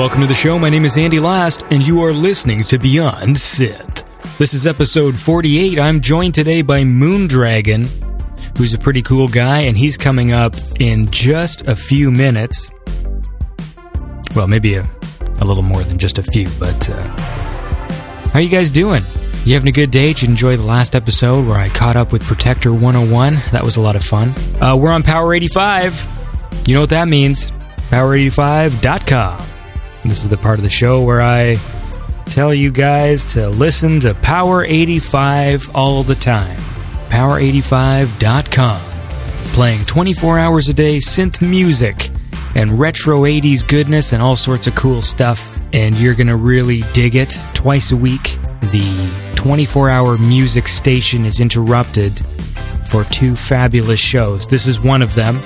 Welcome to the show. My name is Andy Last, and you are listening to Beyond Synth. This is episode 48. I'm joined today by Moondragon, who's a pretty cool guy, and he's coming up in just a few minutes. Well, maybe a, a little more than just a few, but uh, how are you guys doing? You having a good day? Did you enjoy the last episode where I caught up with Protector 101? That was a lot of fun. Uh, we're on Power 85. You know what that means. Power85.com. This is the part of the show where I tell you guys to listen to Power 85 all the time. Power85.com. Playing 24 hours a day synth music and retro 80s goodness and all sorts of cool stuff. And you're going to really dig it. Twice a week, the 24 hour music station is interrupted for two fabulous shows. This is one of them.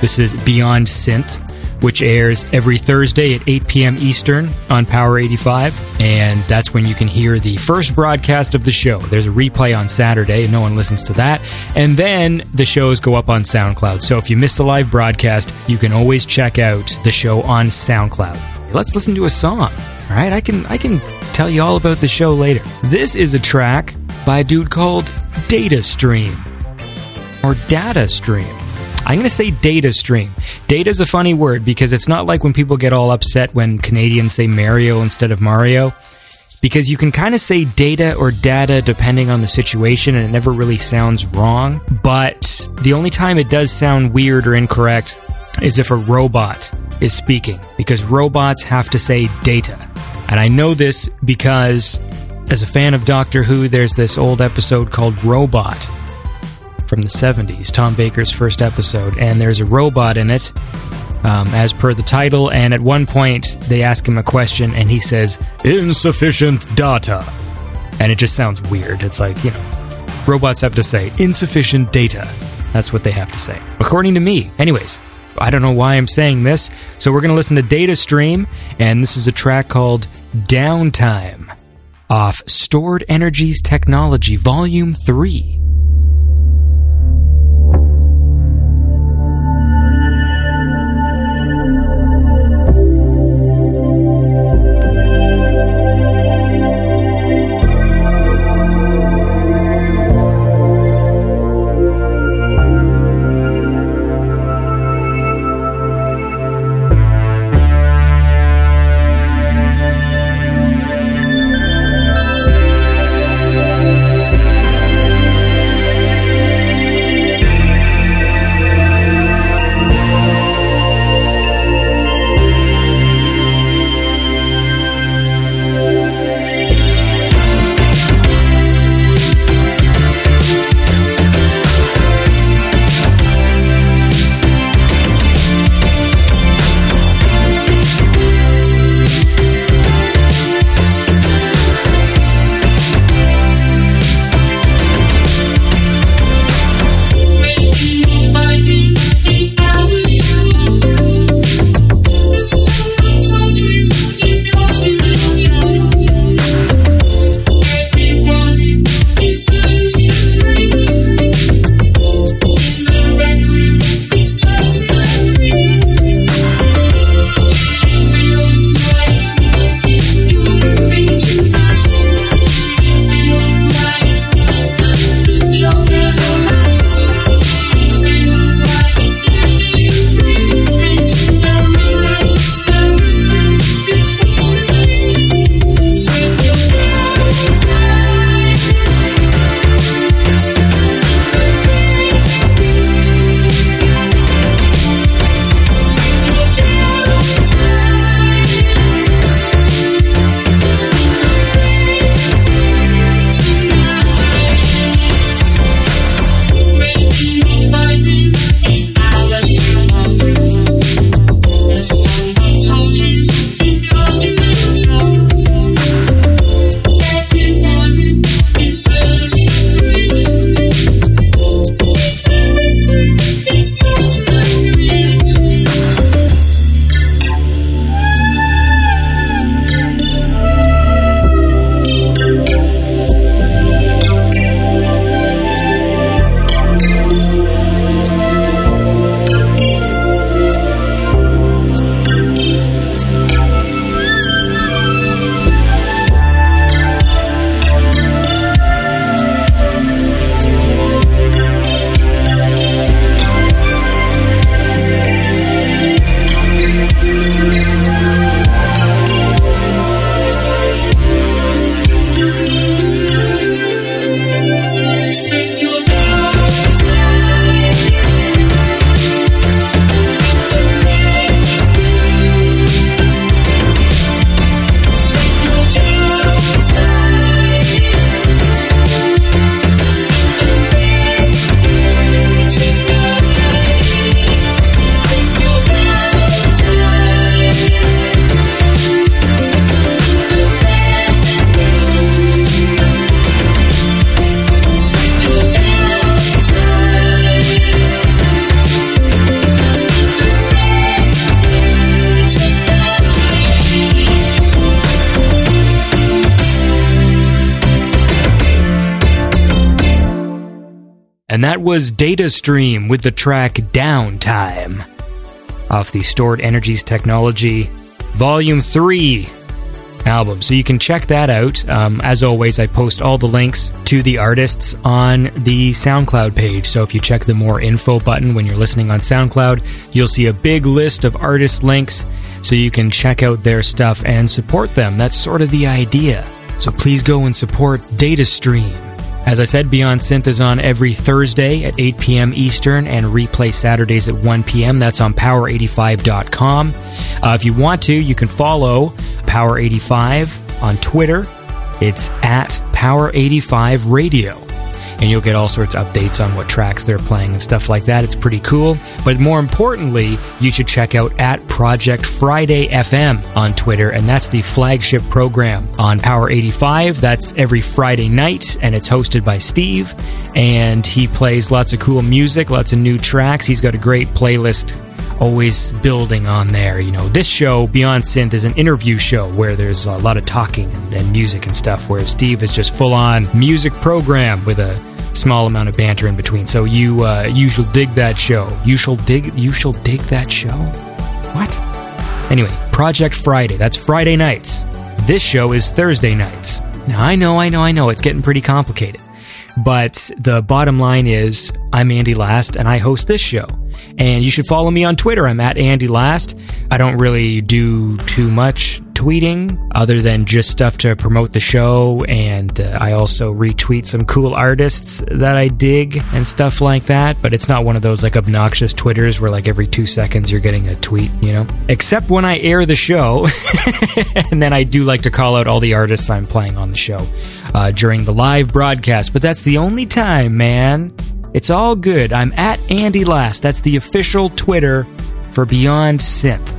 This is Beyond Synth, which airs every Thursday at 8 p.m. Eastern on Power 85. And that's when you can hear the first broadcast of the show. There's a replay on Saturday. No one listens to that. And then the shows go up on SoundCloud. So if you miss the live broadcast, you can always check out the show on SoundCloud. Let's listen to a song. All right, I can I can tell you all about the show later. This is a track by a dude called Data Stream or Data Stream. I'm going to say data stream. Data is a funny word because it's not like when people get all upset when Canadians say Mario instead of Mario. Because you can kind of say data or data depending on the situation and it never really sounds wrong. But the only time it does sound weird or incorrect is if a robot is speaking. Because robots have to say data. And I know this because as a fan of Doctor Who, there's this old episode called Robot from the 70s, Tom Baker's first episode, and there's a robot in it, um, as per the title. And at one point, they ask him a question, and he says, Insufficient data. And it just sounds weird. It's like, you know, robots have to say, Insufficient data. That's what they have to say, according to me. Anyways, I don't know why I'm saying this. So we're going to listen to Data Stream, and this is a track called Downtime off Stored Energies Technology, Volume 3. Was Data Stream with the track Downtime off the Stored Energies Technology Volume 3 album. So you can check that out. Um, as always, I post all the links to the artists on the SoundCloud page. So if you check the more info button when you're listening on SoundCloud, you'll see a big list of artist links so you can check out their stuff and support them. That's sort of the idea. So please go and support DataStream. As I said, Beyond Synth is on every Thursday at 8 p.m. Eastern and replay Saturdays at 1 p.m. That's on power85.com. Uh, if you want to, you can follow Power85 on Twitter. It's at Power85 Radio and you'll get all sorts of updates on what tracks they're playing and stuff like that. It's pretty cool. But more importantly, you should check out at Project Friday FM on Twitter, and that's the flagship program on Power 85. That's every Friday night, and it's hosted by Steve, and he plays lots of cool music, lots of new tracks. He's got a great playlist always building on there. You know, this show, Beyond Synth, is an interview show where there's a lot of talking and, and music and stuff, whereas Steve is just full on music program with a small amount of banter in between. So you uh, you shall dig that show. You shall dig you shall dig that show. What? Anyway, Project Friday. That's Friday nights. This show is Thursday nights. Now I know, I know, I know. It's getting pretty complicated. But the bottom line is, I'm Andy Last, and I host this show. And you should follow me on Twitter. I'm at Andy Last. I don't really do too much tweeting other than just stuff to promote the show. And uh, I also retweet some cool artists that I dig and stuff like that. But it's not one of those like obnoxious Twitters where like every two seconds you're getting a tweet, you know? Except when I air the show. and then I do like to call out all the artists I'm playing on the show uh, during the live broadcast. But that's the only time, man. It's all good. I'm at Andy Last. That's the official Twitter for Beyond Synth.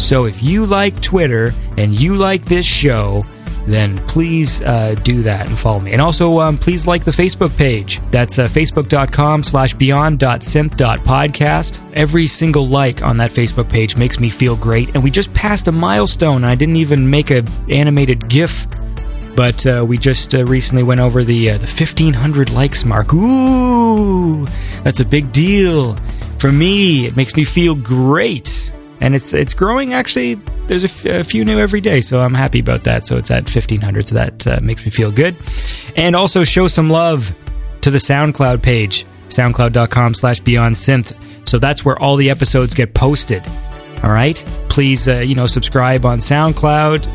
So if you like Twitter and you like this show, then please uh, do that and follow me. And also, um, please like the Facebook page. That's uh, facebook.com slash beyond.synth.podcast. Every single like on that Facebook page makes me feel great. And we just passed a milestone. I didn't even make an animated GIF, but uh, we just uh, recently went over the, uh, the 1,500 likes mark. Ooh, that's a big deal. For me, it makes me feel great and it's it's growing. Actually, there's a, f- a few new every day, so I'm happy about that. So it's at 1500, so that uh, makes me feel good. And also show some love to the SoundCloud page, soundcloud.com/slash Beyond Synth. So that's where all the episodes get posted. All right, please, uh, you know, subscribe on SoundCloud.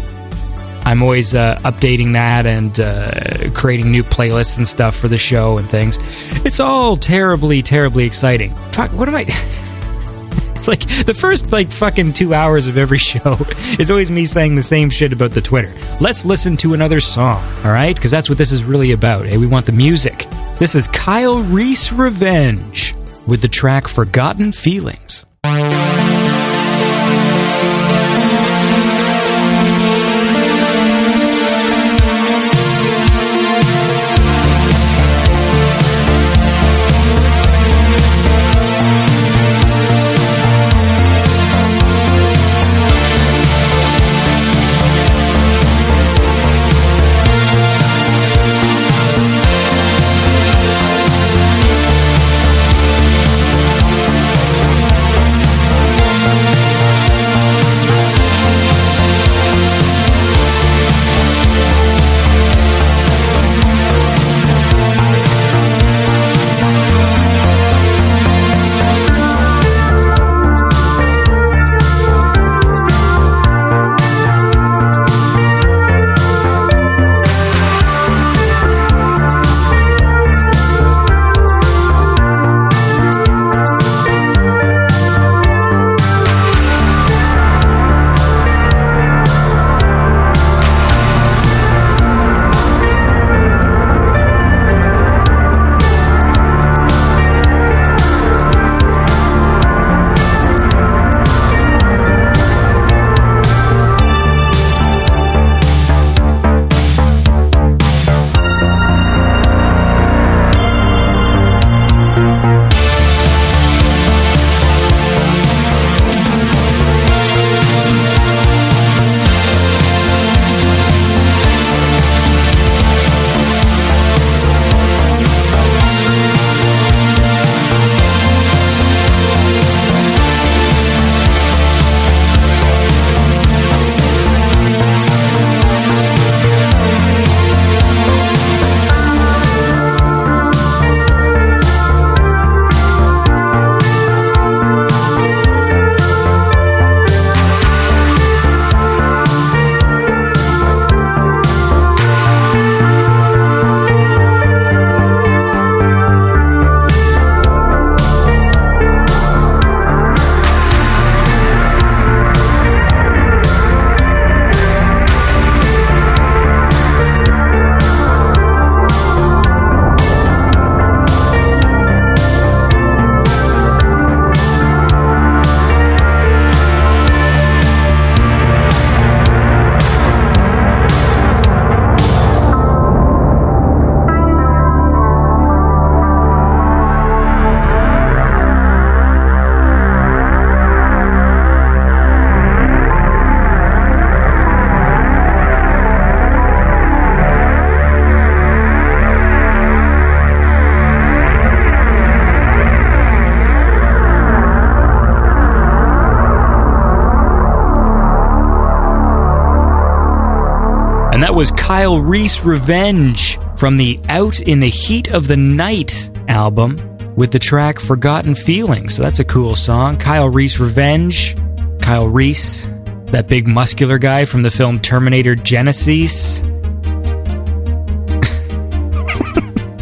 I'm always uh, updating that and uh, creating new playlists and stuff for the show and things. It's all terribly, terribly exciting. Fuck, what am I? It's like the first like fucking two hours of every show is always me saying the same shit about the Twitter. Let's listen to another song, all right? Because that's what this is really about. Hey, we want the music. This is Kyle Reese Revenge with the track Forgotten Feelings. Kyle Reese Revenge from the Out in the Heat of the Night album with the track Forgotten Feelings. So that's a cool song. Kyle Reese Revenge. Kyle Reese, that big muscular guy from the film Terminator Genisys.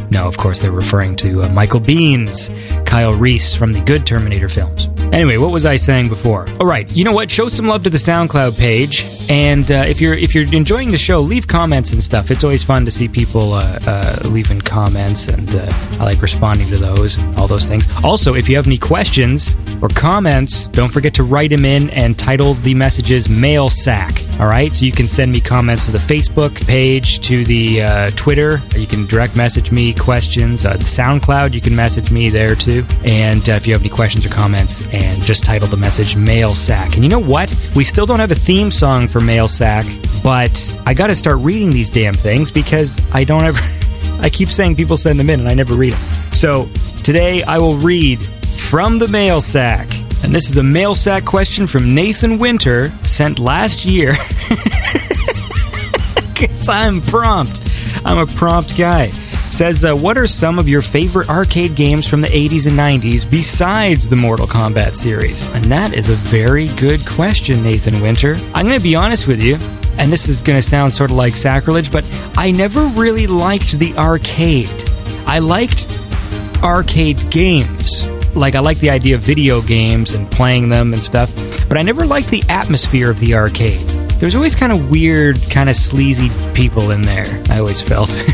no, of course, they're referring to uh, Michael Biehn's Kyle Reese from the good Terminator films. Anyway, what was I saying before? All right, you know what? Show some love to the SoundCloud page, and uh, if you're if you're enjoying the show, leave comments and stuff. It's always fun to see people uh, uh, leaving comments, and uh, I like responding to those and all those things. Also, if you have any questions or comments, don't forget to write them in and title the messages "Mail Sack." All right, so you can send me comments to the Facebook page, to the uh, Twitter. You can direct message me questions. Uh, the SoundCloud, you can message me there too. And if you have any questions or comments and just title the message Mail Sack. And you know what? We still don't have a theme song for Mail Sack, but I got to start reading these damn things because I don't ever. I keep saying people send them in and I never read them. So today I will read from the Mail Sack. And this is a Mail Sack question from Nathan Winter, sent last year. Because I'm prompt. I'm a prompt guy says, uh, What are some of your favorite arcade games from the 80s and 90s besides the Mortal Kombat series? And that is a very good question, Nathan Winter. I'm going to be honest with you, and this is going to sound sort of like sacrilege, but I never really liked the arcade. I liked arcade games. Like, I like the idea of video games and playing them and stuff, but I never liked the atmosphere of the arcade. There's always kind of weird, kind of sleazy people in there, I always felt.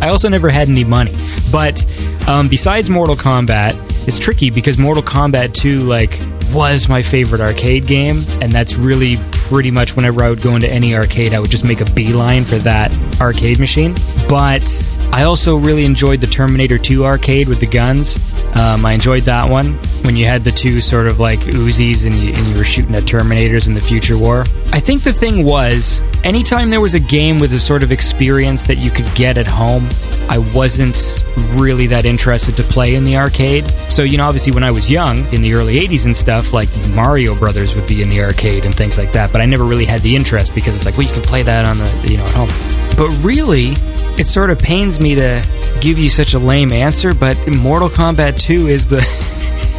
I also never had any money. But um, besides Mortal Kombat, it's tricky because Mortal Kombat 2, like, was my favorite arcade game, and that's really pretty much whenever I would go into any arcade, I would just make a beeline for that arcade machine. But I also really enjoyed the Terminator 2 arcade with the guns. Um, I enjoyed that one when you had the two sort of like Uzis and you, and you were shooting at Terminators in the future war. I think the thing was, anytime there was a game with a sort of experience that you could get at home, I wasn't really that interested to play in the arcade. So, you know, obviously when I was young, in the early 80s and stuff, like Mario Brothers would be in the arcade and things like that, but I never really had the interest because it's like, well, you can play that on the, you know, at home. But really, it sort of pains me to give you such a lame answer, but Mortal Kombat 2 is the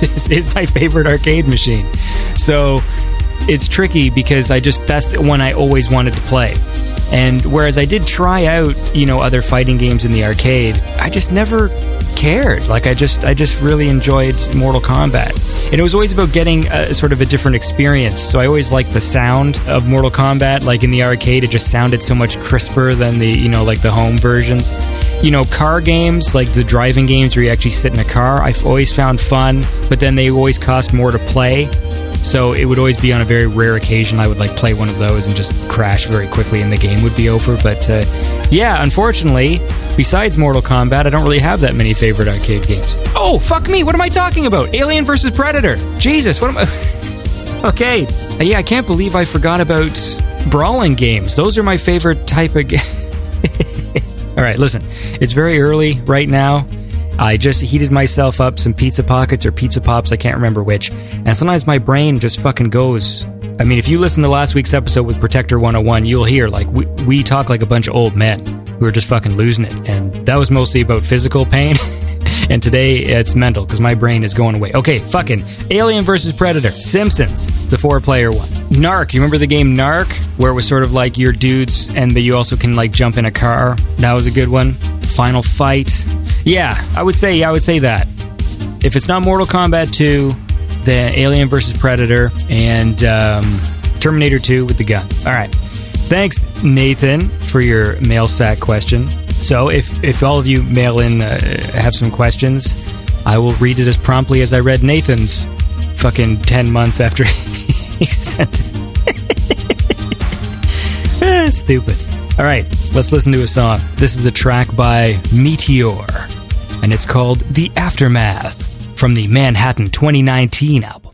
is, is my favorite arcade machine. So it's tricky because I just that's the one I always wanted to play. And whereas I did try out, you know, other fighting games in the arcade, I just never cared. Like I just I just really enjoyed Mortal Kombat. And it was always about getting a, sort of a different experience. So I always liked the sound of Mortal Kombat like in the arcade it just sounded so much crisper than the, you know, like the home versions. You know, car games, like the driving games where you actually sit in a car, I've always found fun, but then they always cost more to play. So it would always be on a very rare occasion I would like play one of those and just crash very quickly and the game would be over. But uh, yeah, unfortunately, besides Mortal Kombat, I don't really have that many favorite arcade games. Oh, fuck me! What am I talking about? Alien versus Predator. Jesus, what am I? okay, uh, yeah, I can't believe I forgot about brawling games. Those are my favorite type of. game. All right, listen. It's very early right now. I just heated myself up some pizza pockets or pizza pops, I can't remember which. And sometimes my brain just fucking goes. I mean, if you listen to last week's episode with Protector 101, you'll hear like we, we talk like a bunch of old men who are just fucking losing it. And that was mostly about physical pain. and today it's mental because my brain is going away. Okay, fucking Alien versus Predator, Simpsons, the four player one. Narc, you remember the game Narc, where it was sort of like your dudes and but you also can like jump in a car? That was a good one. Final Fight. Yeah, I would say yeah, I would say that. If it's not Mortal Kombat 2, then Alien versus Predator and um, Terminator 2 with the gun. All right. Thanks, Nathan, for your mail sack question. So, if if all of you mail in uh, have some questions, I will read it as promptly as I read Nathan's. Fucking ten months after he sent it. stupid. All right, let's listen to a song. This is a track by Meteor, and it's called "The Aftermath" from the Manhattan 2019 album.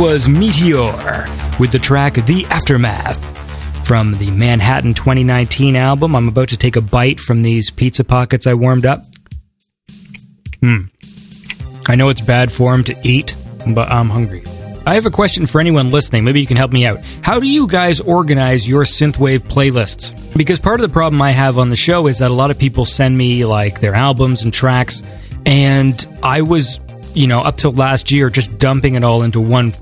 Was Meteor with the track The Aftermath from the Manhattan 2019 album. I'm about to take a bite from these pizza pockets I warmed up. Hmm. I know it's bad form to eat, but I'm hungry. I have a question for anyone listening. Maybe you can help me out. How do you guys organize your synthwave playlists? Because part of the problem I have on the show is that a lot of people send me like their albums and tracks, and I was, you know, up till last year just dumping it all into one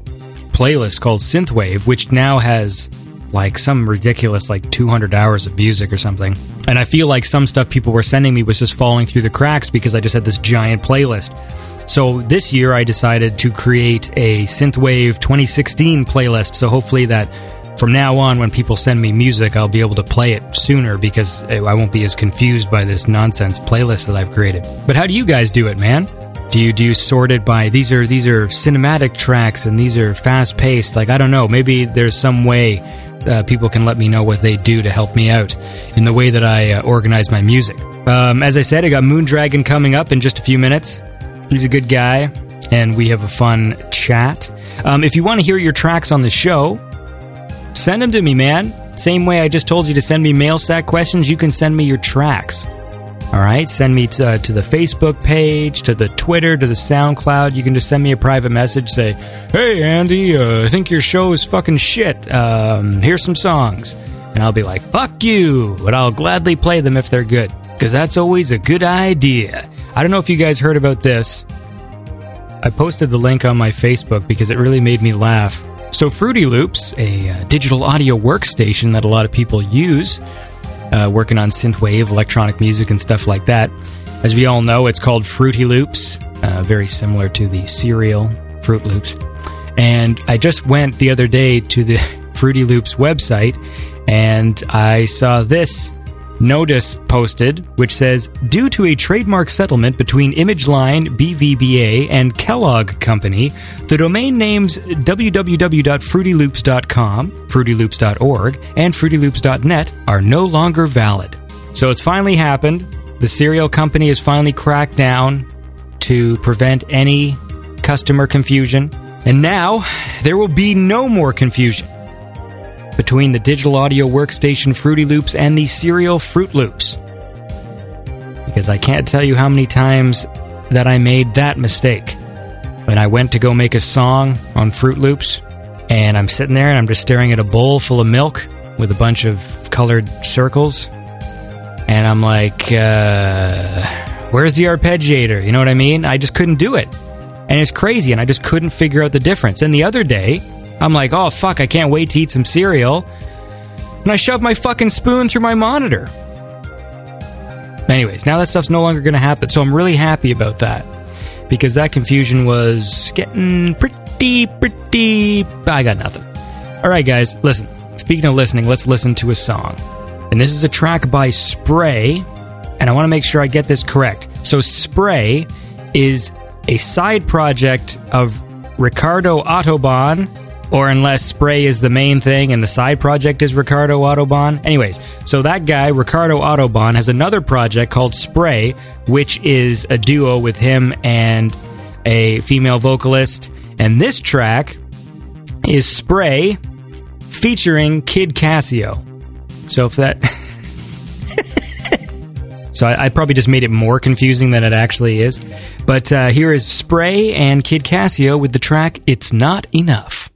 playlist called Synthwave, which now has like some ridiculous like 200 hours of music or something. And I feel like some stuff people were sending me was just falling through the cracks because I just had this giant playlist. So this year I decided to create a Synthwave 2016 playlist. So hopefully that from now on, when people send me music, I'll be able to play it sooner because I won't be as confused by this nonsense playlist that I've created. But how do you guys do it, man? Do you do you sort it by these are these are cinematic tracks and these are fast paced? Like I don't know, maybe there's some way uh, people can let me know what they do to help me out in the way that I uh, organize my music. Um, as I said, I got Moondragon coming up in just a few minutes. He's a good guy, and we have a fun chat. Um, if you want to hear your tracks on the show, send them to me, man. Same way I just told you to send me mail sack questions, you can send me your tracks. All right, send me to, uh, to, the Facebook page, to the Twitter, to the SoundCloud. You can just send me a private message. Say, "Hey, Andy, uh, I think your show is fucking shit. Um, here's some songs," and I'll be like, "Fuck you!" But I'll gladly play them if they're good, because that's always a good idea. I don't know if you guys heard about this. I posted the link on my Facebook because it really made me laugh. So, Fruity Loops, a uh, digital audio workstation that a lot of people use, uh, working on synthwave, electronic music, and stuff like that. As we all know, it's called Fruity Loops, uh, very similar to the cereal Froot Loops. And I just went the other day to the Fruity Loops website and I saw this notice posted, which says Due to a trademark settlement between ImageLine, BVBA, and Kellogg Company, the domain names www.fruityloops.com, fruityloops.org, and fruityloops.net are no longer valid. So it's finally happened. The cereal company has finally cracked down to prevent any customer confusion. And now there will be no more confusion between the digital audio workstation Fruity Loops and the cereal Froot Loops. Because I can't tell you how many times that I made that mistake. When I went to go make a song on Froot Loops, and I'm sitting there and I'm just staring at a bowl full of milk with a bunch of colored circles, and I'm like, uh, where's the arpeggiator? You know what I mean? I just couldn't do it. And it's crazy, and I just couldn't figure out the difference. And the other day, I'm like, oh fuck, I can't wait to eat some cereal. And I shoved my fucking spoon through my monitor. Anyways, now that stuff's no longer going to happen. So I'm really happy about that. Because that confusion was getting pretty, pretty. I got nothing. All right, guys, listen. Speaking of listening, let's listen to a song. And this is a track by Spray. And I want to make sure I get this correct. So, Spray is a side project of Ricardo Autobahn or unless Spray is the main thing and the side project is Ricardo Autobahn. Anyways, so that guy, Ricardo Autobahn, has another project called Spray, which is a duo with him and a female vocalist. And this track is Spray featuring Kid Casio. So if that. so I, I, probably just made it more confusing than it actually is. But uh, here is Spray and Kid Casio with the track It's Not Enough.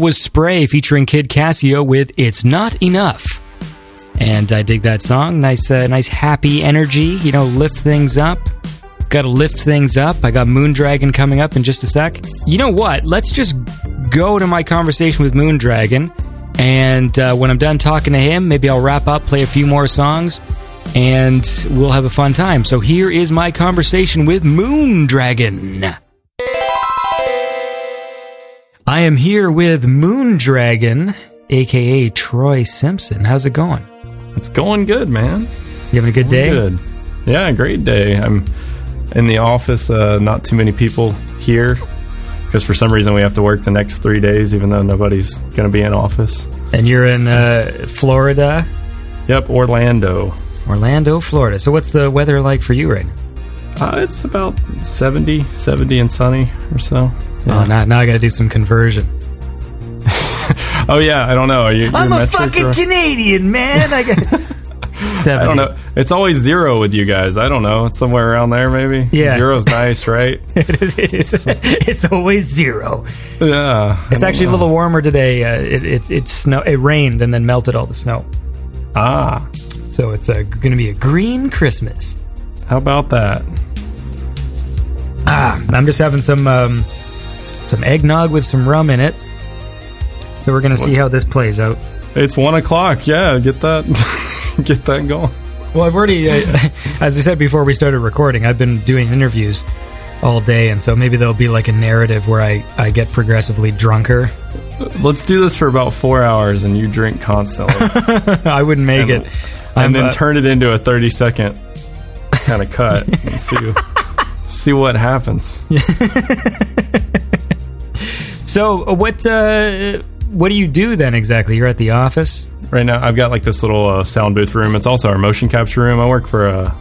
Was Spray featuring Kid Casio with It's Not Enough. And I dig that song. Nice, uh, nice happy energy, you know, lift things up. Got to lift things up. I got Moondragon coming up in just a sec. You know what? Let's just go to my conversation with Moondragon. And uh, when I'm done talking to him, maybe I'll wrap up, play a few more songs, and we'll have a fun time. So here is my conversation with Moondragon. I am here with Moondragon, aka Troy Simpson. How's it going? It's going good, man. You having a good day? Good. Yeah, great day. I'm in the office. Uh, not too many people here because for some reason we have to work the next three days, even though nobody's going to be in office. And you're in uh, Florida? Yep, Orlando. Orlando, Florida. So what's the weather like for you right now? Uh, it's about 70, 70 and sunny or so. Yeah. Oh, now, now I got to do some conversion. oh yeah, I don't know. Are you, I'm a fucking or? Canadian man. I got. I don't know. It's always zero with you guys. I don't know. It's somewhere around there, maybe. Yeah, zero's nice, right? it is, it is. It's always zero. Yeah, it's actually know. a little warmer today. Uh, it, it it snow. It rained and then melted all the snow. Ah, so it's uh, going to be a green Christmas. How about that? Ah, I'm just having some um, some eggnog with some rum in it. So we're gonna see how this plays out. It's one o'clock. Yeah, get that, get that going. Well, I've already, uh, as we said before we started recording, I've been doing interviews all day, and so maybe there'll be like a narrative where I I get progressively drunker. Let's do this for about four hours, and you drink constantly. I wouldn't make and, it. And I'm, then uh, turn it into a thirty second kind of cut and see see what happens. So uh, what uh, what do you do then exactly? You're at the office right now. I've got like this little uh, sound booth room. It's also our motion capture room. I work for a uh,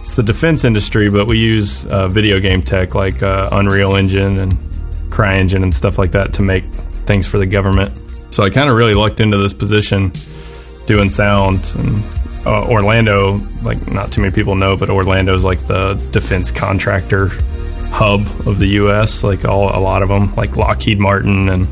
it's the defense industry, but we use uh, video game tech like uh, Unreal Engine and CryEngine and stuff like that to make things for the government. So I kind of really lucked into this position doing sound and uh, Orlando, like not too many people know, but Orlando is like the defense contractor hub of the U.S. Like all a lot of them, like Lockheed Martin and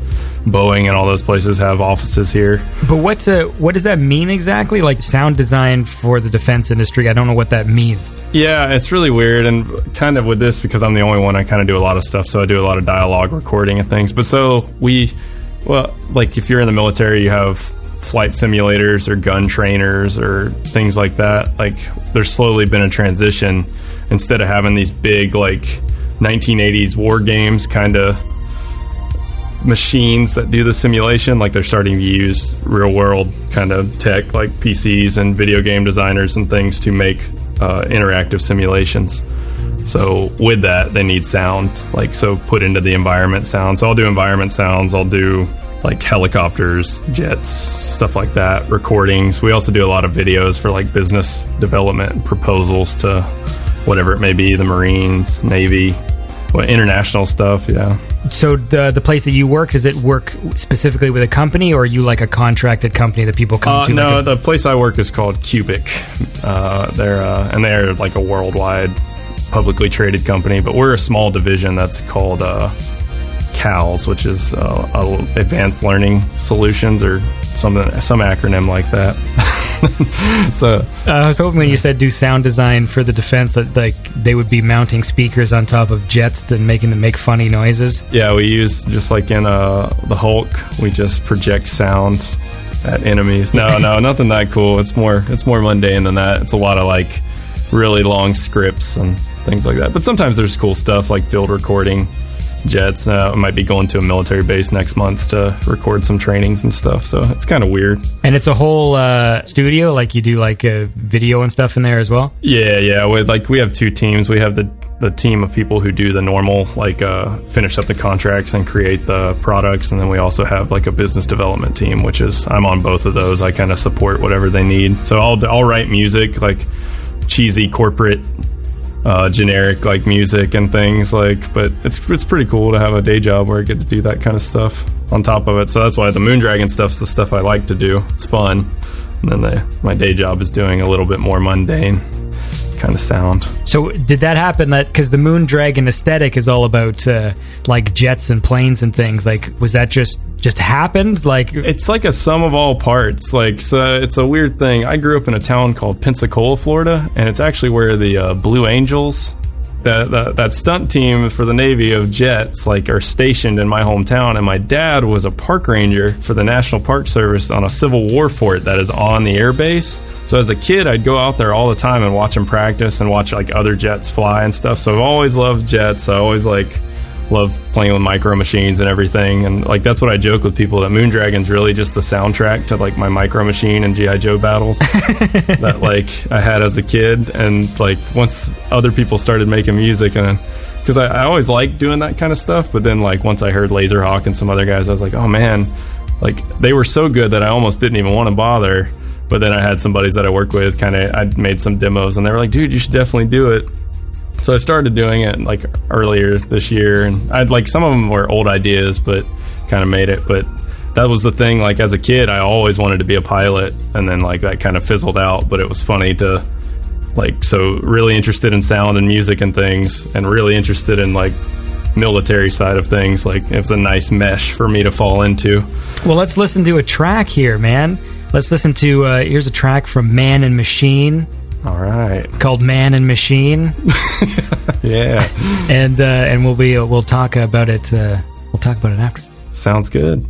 Boeing and all those places have offices here. But what's a, what does that mean exactly? Like sound design for the defense industry? I don't know what that means. Yeah, it's really weird, and kind of with this because I'm the only one. I kind of do a lot of stuff, so I do a lot of dialogue recording and things. But so we, well, like if you're in the military, you have flight simulators or gun trainers or things like that. Like there's slowly been a transition instead of having these big like 1980s war games kind of machines that do the simulation like they're starting to use real world kind of tech like PCs and video game designers and things to make uh, interactive simulations. So with that, they need sound, like so put into the environment sound. So I'll do environment sounds. I'll do like helicopters, jets, stuff like that, recordings. We also do a lot of videos for like business development proposals to whatever it may be, the Marines, Navy, well, international stuff, yeah. So the the place that you work does it work specifically with a company, or are you like a contracted company that people come uh, to? No, like a- the place I work is called Cubic. Uh, they're uh, and they're like a worldwide publicly traded company, but we're a small division that's called uh, CALS, which is uh, Advanced Learning Solutions, or something, some acronym like that. so uh, I was hoping when you said do sound design for the defense that like they would be mounting speakers on top of jets and making them make funny noises. Yeah, we use just like in uh, the Hulk, we just project sound at enemies. No, no, nothing that cool. It's more it's more mundane than that. It's a lot of like really long scripts and things like that. But sometimes there's cool stuff like field recording jets. Uh, I might be going to a military base next month to record some trainings and stuff. So it's kind of weird. And it's a whole uh, studio, like you do like a video and stuff in there as well. Yeah, yeah. With like we have two teams. We have the the team of people who do the normal, like uh, finish up the contracts and create the products, and then we also have like a business development team, which is I'm on both of those. I kind of support whatever they need. So I'll I'll write music like cheesy corporate uh, generic like music and things like but it's it's pretty cool to have a day job where I get to do that kind of stuff on top of it. So that's why the Moondragon stuff's the stuff I like to do. It's fun and then the, my day job is doing a little bit more mundane kind of sound. So did that happen? That because the Moon Dragon aesthetic is all about uh, like jets and planes and things. Like, was that just just happened? Like, It's like a sum of all parts. Like so it's a weird thing. I grew up in a town called Pensacola, Florida, and it's actually where the uh, Blue Angels, that, that that stunt team for the Navy of jets, like are stationed in my hometown. And my dad was a park ranger for the National Park Service on a Civil War fort that is on the air base. So as a kid, I'd go out there all the time and watch them practice and watch like other jets fly and stuff. So I've always loved jets. I always like love playing with micro machines and everything and like that's what i joke with people that moondragon's really just the soundtrack to like my micro machine and gi joe battles that like i had as a kid and like once other people started making music and because I, I always liked doing that kind of stuff but then like once i heard Lazerhawk and some other guys i was like oh man like they were so good that i almost didn't even want to bother but then i had some buddies that i worked with kind of i made some demos and they were like dude you should definitely do it so I started doing it like earlier this year, and I'd like some of them were old ideas, but kind of made it. But that was the thing. Like as a kid, I always wanted to be a pilot, and then like that kind of fizzled out. But it was funny to like so really interested in sound and music and things, and really interested in like military side of things. Like it was a nice mesh for me to fall into. well, let's listen to a track here, man. Let's listen to uh, here's a track from Man and Machine All right, called Man and Machine, yeah, and uh, and we'll be we'll talk about it. Uh, we'll talk about it after. sounds good.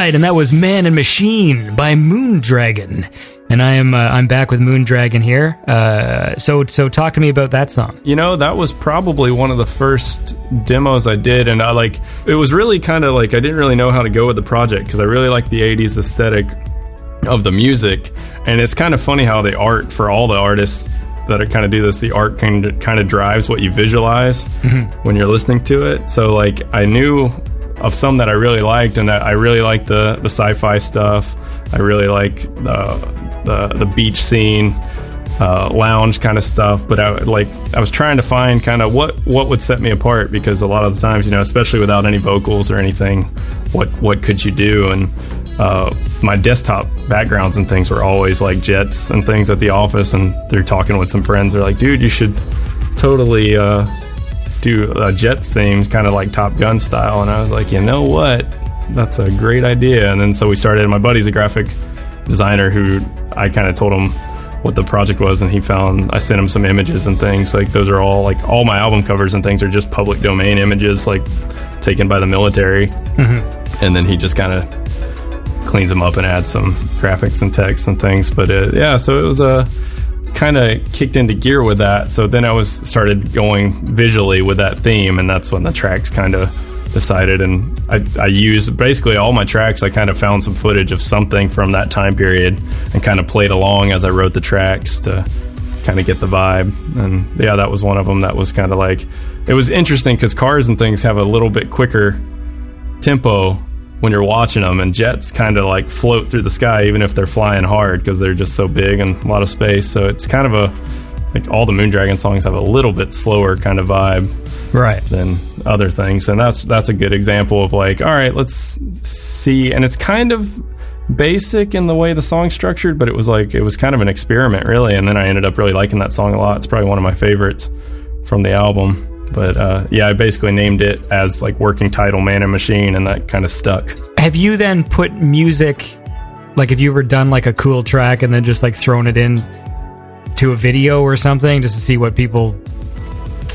Right, and that was Man and Machine by Moondragon. And I am uh, I'm back with Moondragon here. Uh, so so talk to me about that song. You know, that was probably one of the first demos I did, and I like it was really kind of like I didn't really know how to go with the project because I really like the '80s aesthetic of the music, and it's kind of funny how the art for all the artists that are kind of do this, the art kind of kind of drives what you visualize when you're listening to it. So like I knew of some that I really liked, and that I really liked the the sci-fi stuff. I really like the the, the beach scene, uh, lounge kind of stuff. But I like I was trying to find kind of what what would set me apart because a lot of the times, you know, especially without any vocals or anything, what what could you do? And uh, my desktop backgrounds and things were always like jets and things at the office, and they're talking with some friends. They're like, "Dude, you should totally." Uh, do a Jets theme, kind of like Top Gun style. And I was like, you know what? That's a great idea. And then so we started. My buddy's a graphic designer who I kind of told him what the project was, and he found I sent him some images and things. Like those are all like all my album covers and things are just public domain images, like taken by the military. And then he just kind of cleans them up and adds some graphics and text and things. But uh, yeah, so it was a kind of kicked into gear with that. So then I was started going visually with that theme, and that's when the tracks kind of decided. And I, I used basically all my tracks. I kind of found some footage of something from that time period and kind of played along as I wrote the tracks to kind of get the vibe. And yeah, that was one of them. That was kind of like it was interesting because cars and things have a little bit quicker tempo when you're watching them and jets kind of like float through the sky even if they're flying hard because they're just so big and a lot of space. So it's kind of a like all the moondragon songs have a little bit slower kind of vibe Right. than other things. And that's that's a good example of like all right let's see. And it's kind of basic in the way the song's structured but it was like it was kind of an experiment really. And then i ended up really liking that song a lot. It's probably one of my favorites from the album but uh, yeah i basically named it as like working title man and machine and that kind of stuck Have you then put music like have you ever done like a cool track and then just like thrown it in to a video or something just to see what people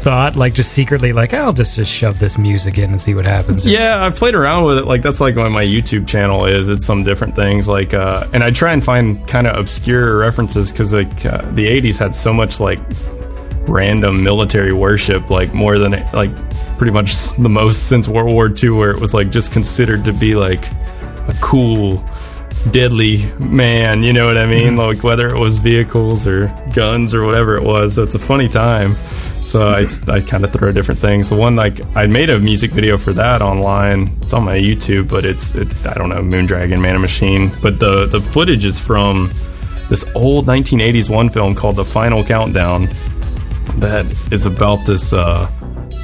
thought like just secretly like I'll just just shove this music in and see what happens. Yeah, I've played around with it. Like that's like what my YouTube channel is. It's some different things. Like, uh, and I try and find kind of obscure references because like uh, the '80s had so much like random military worship, like more than like pretty much the most since World War II, where it was like just considered to be like a cool. Deadly man, you know what I mean? Mm-hmm. Like whether it was vehicles or guns or whatever it was. So it's a funny time. So I, I kind of throw different things. The one like I made a music video for that online. It's on my YouTube, but it's it, I don't know Moondragon, Man and Machine. But the the footage is from this old 1980s one film called The Final Countdown that is about this uh,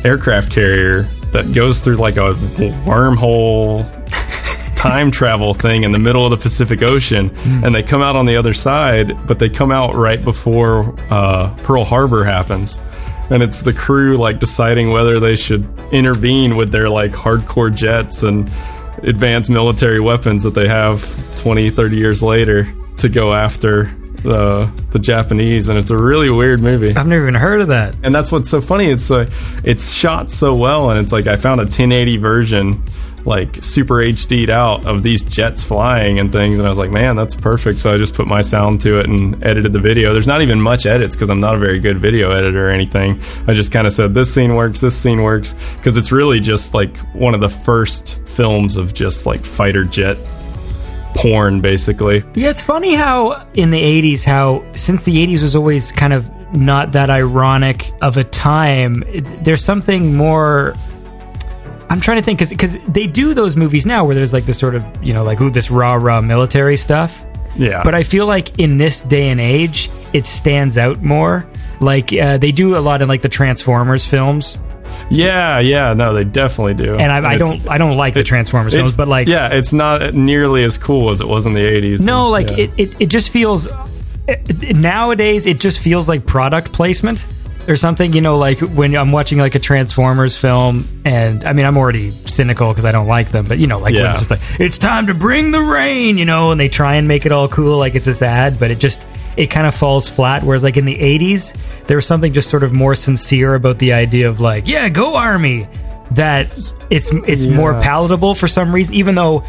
aircraft carrier that goes through like a wormhole time travel thing in the middle of the Pacific Ocean, and they come out on the other side, but they come out right before uh, Pearl Harbor happens. And it's the crew like deciding whether they should intervene with their like hardcore jets and advanced military weapons that they have 20, 30 years later to go after the the Japanese. And it's a really weird movie I've never even heard of that. and that's what's so funny. It's uh, it's shot so well, and it's like I found a 1080 version, like super HD'd out of these jets flying and things, and I was like, man, that's perfect. So I just put my sound to it and edited the video. There's not even much edits because I'm not a very good video editor or anything. I just kind of said this scene works, this scene works, because it's really just like one of the first films of just like fighter jet porn, basically. Yeah, it's funny how in the 80s, how since the 80s was always kind of not that ironic of a time, there's something more. I'm trying to think because they do those movies now where there's like this sort of you know like ooh this rah rah military stuff, Yeah, but I feel like in this day and age it stands out more. Like uh, they do a lot in like the Transformers films, yeah, yeah. No, they definitely do. and I, I don't I don't like the Transformers films, but like yeah, it's not nearly as cool as it was in the 80s. No, like Yeah. it, it, it just feels it, nowadays it just feels like product placement or something. You know, like when I'm watching like a Transformers film, and I mean I'm already cynical because I don't like them, but you know, like when it's just like it's time to bring the rain, you know, and they try and make it all cool, like it's this ad, but it just it kind of falls flat. Whereas like in the '80s, there was something just sort of more sincere about the idea of like, yeah, go army. That it's it's more palatable for some reason, even though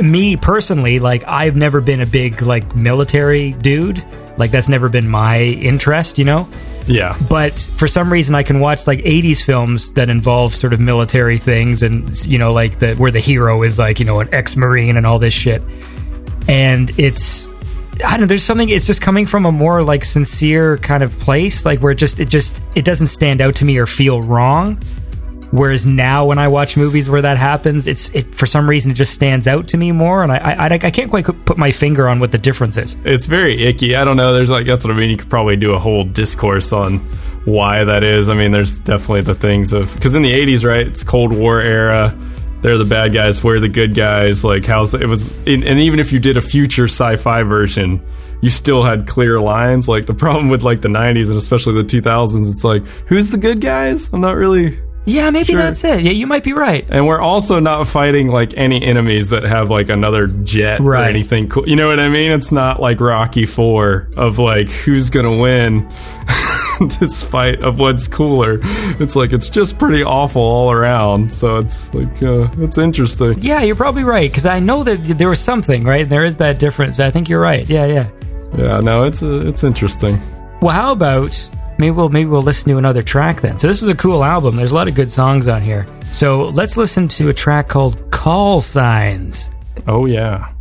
me personally, like I've never been a big like military dude. Like that's never been my interest, you know. Yeah. But for some reason, I can watch like '80s films that involve sort of military things, and you know, like the where the hero is like you know an ex-marine and all this shit, and it's. I don't know. There's something. It's just coming from a more like sincere kind of place, like where it just it just it doesn't stand out to me or feel wrong. Whereas now, when I watch movies where that happens, it's it for some reason it just stands out to me more, and I I, I can't quite put my finger on what the difference is. It's very icky. I don't know. There's like that's what I mean. You could probably do a whole discourse on why that is. I mean, there's definitely the things of because in the '80s, right? It's Cold War era. They're the bad guys. We're the good guys. Like how's it was, and even if you did a future sci-fi version, you still had clear lines. Like the problem with like the '90s and especially the 2000s, it's like who's the good guys? I'm not really Yeah, maybe Sure. that's it. Yeah, you might be right. and we're also not fighting like any enemies that have like another jet or anything cool. You know what I mean? It's not like Rocky Four of like who's gonna win this fight of what's cooler. It's like it's just pretty awful all around. So it's like uh, it's interesting. Yeah, you're probably right because I know that there was something right. There is that difference. I think you're right. Yeah, yeah. Yeah, no, it's uh, it's interesting. Well, how about maybe we'll maybe we'll listen to another track then. So this was a cool album. There's a lot of good songs on here. So let's listen to a track called "Call Signs." Oh yeah.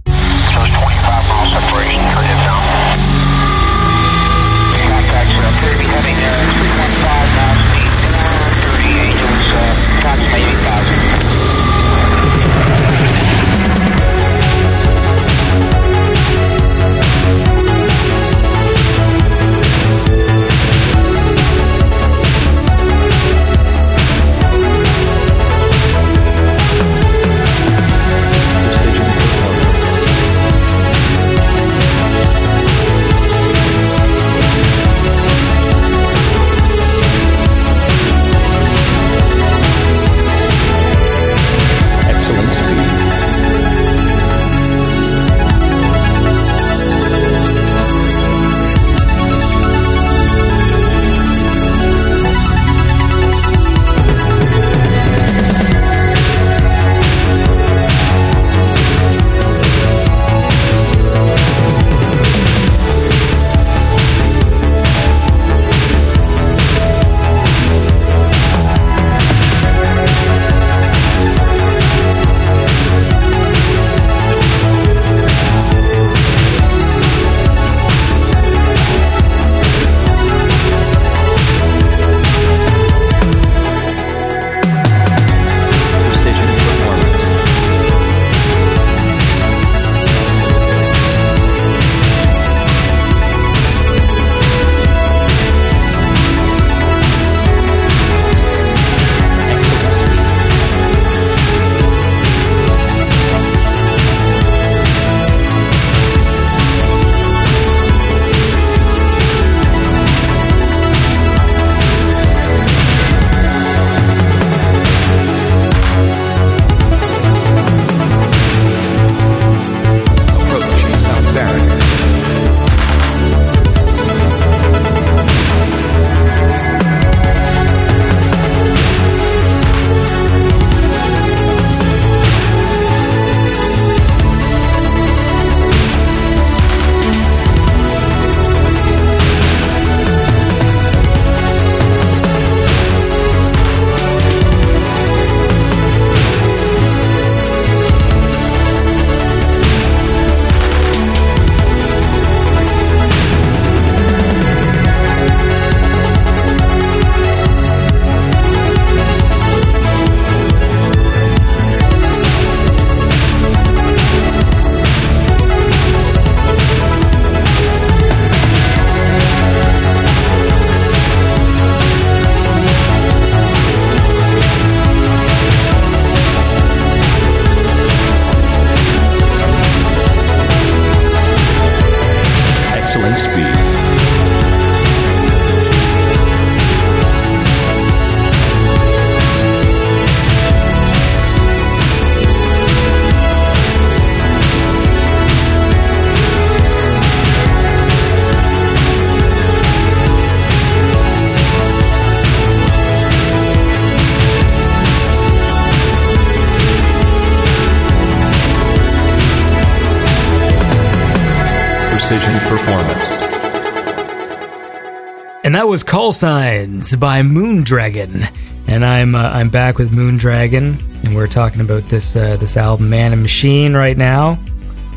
Call Signs by Moondragon. And I'm uh, I'm back with Moondragon, and we're talking about this uh, this album Man and Machine right now.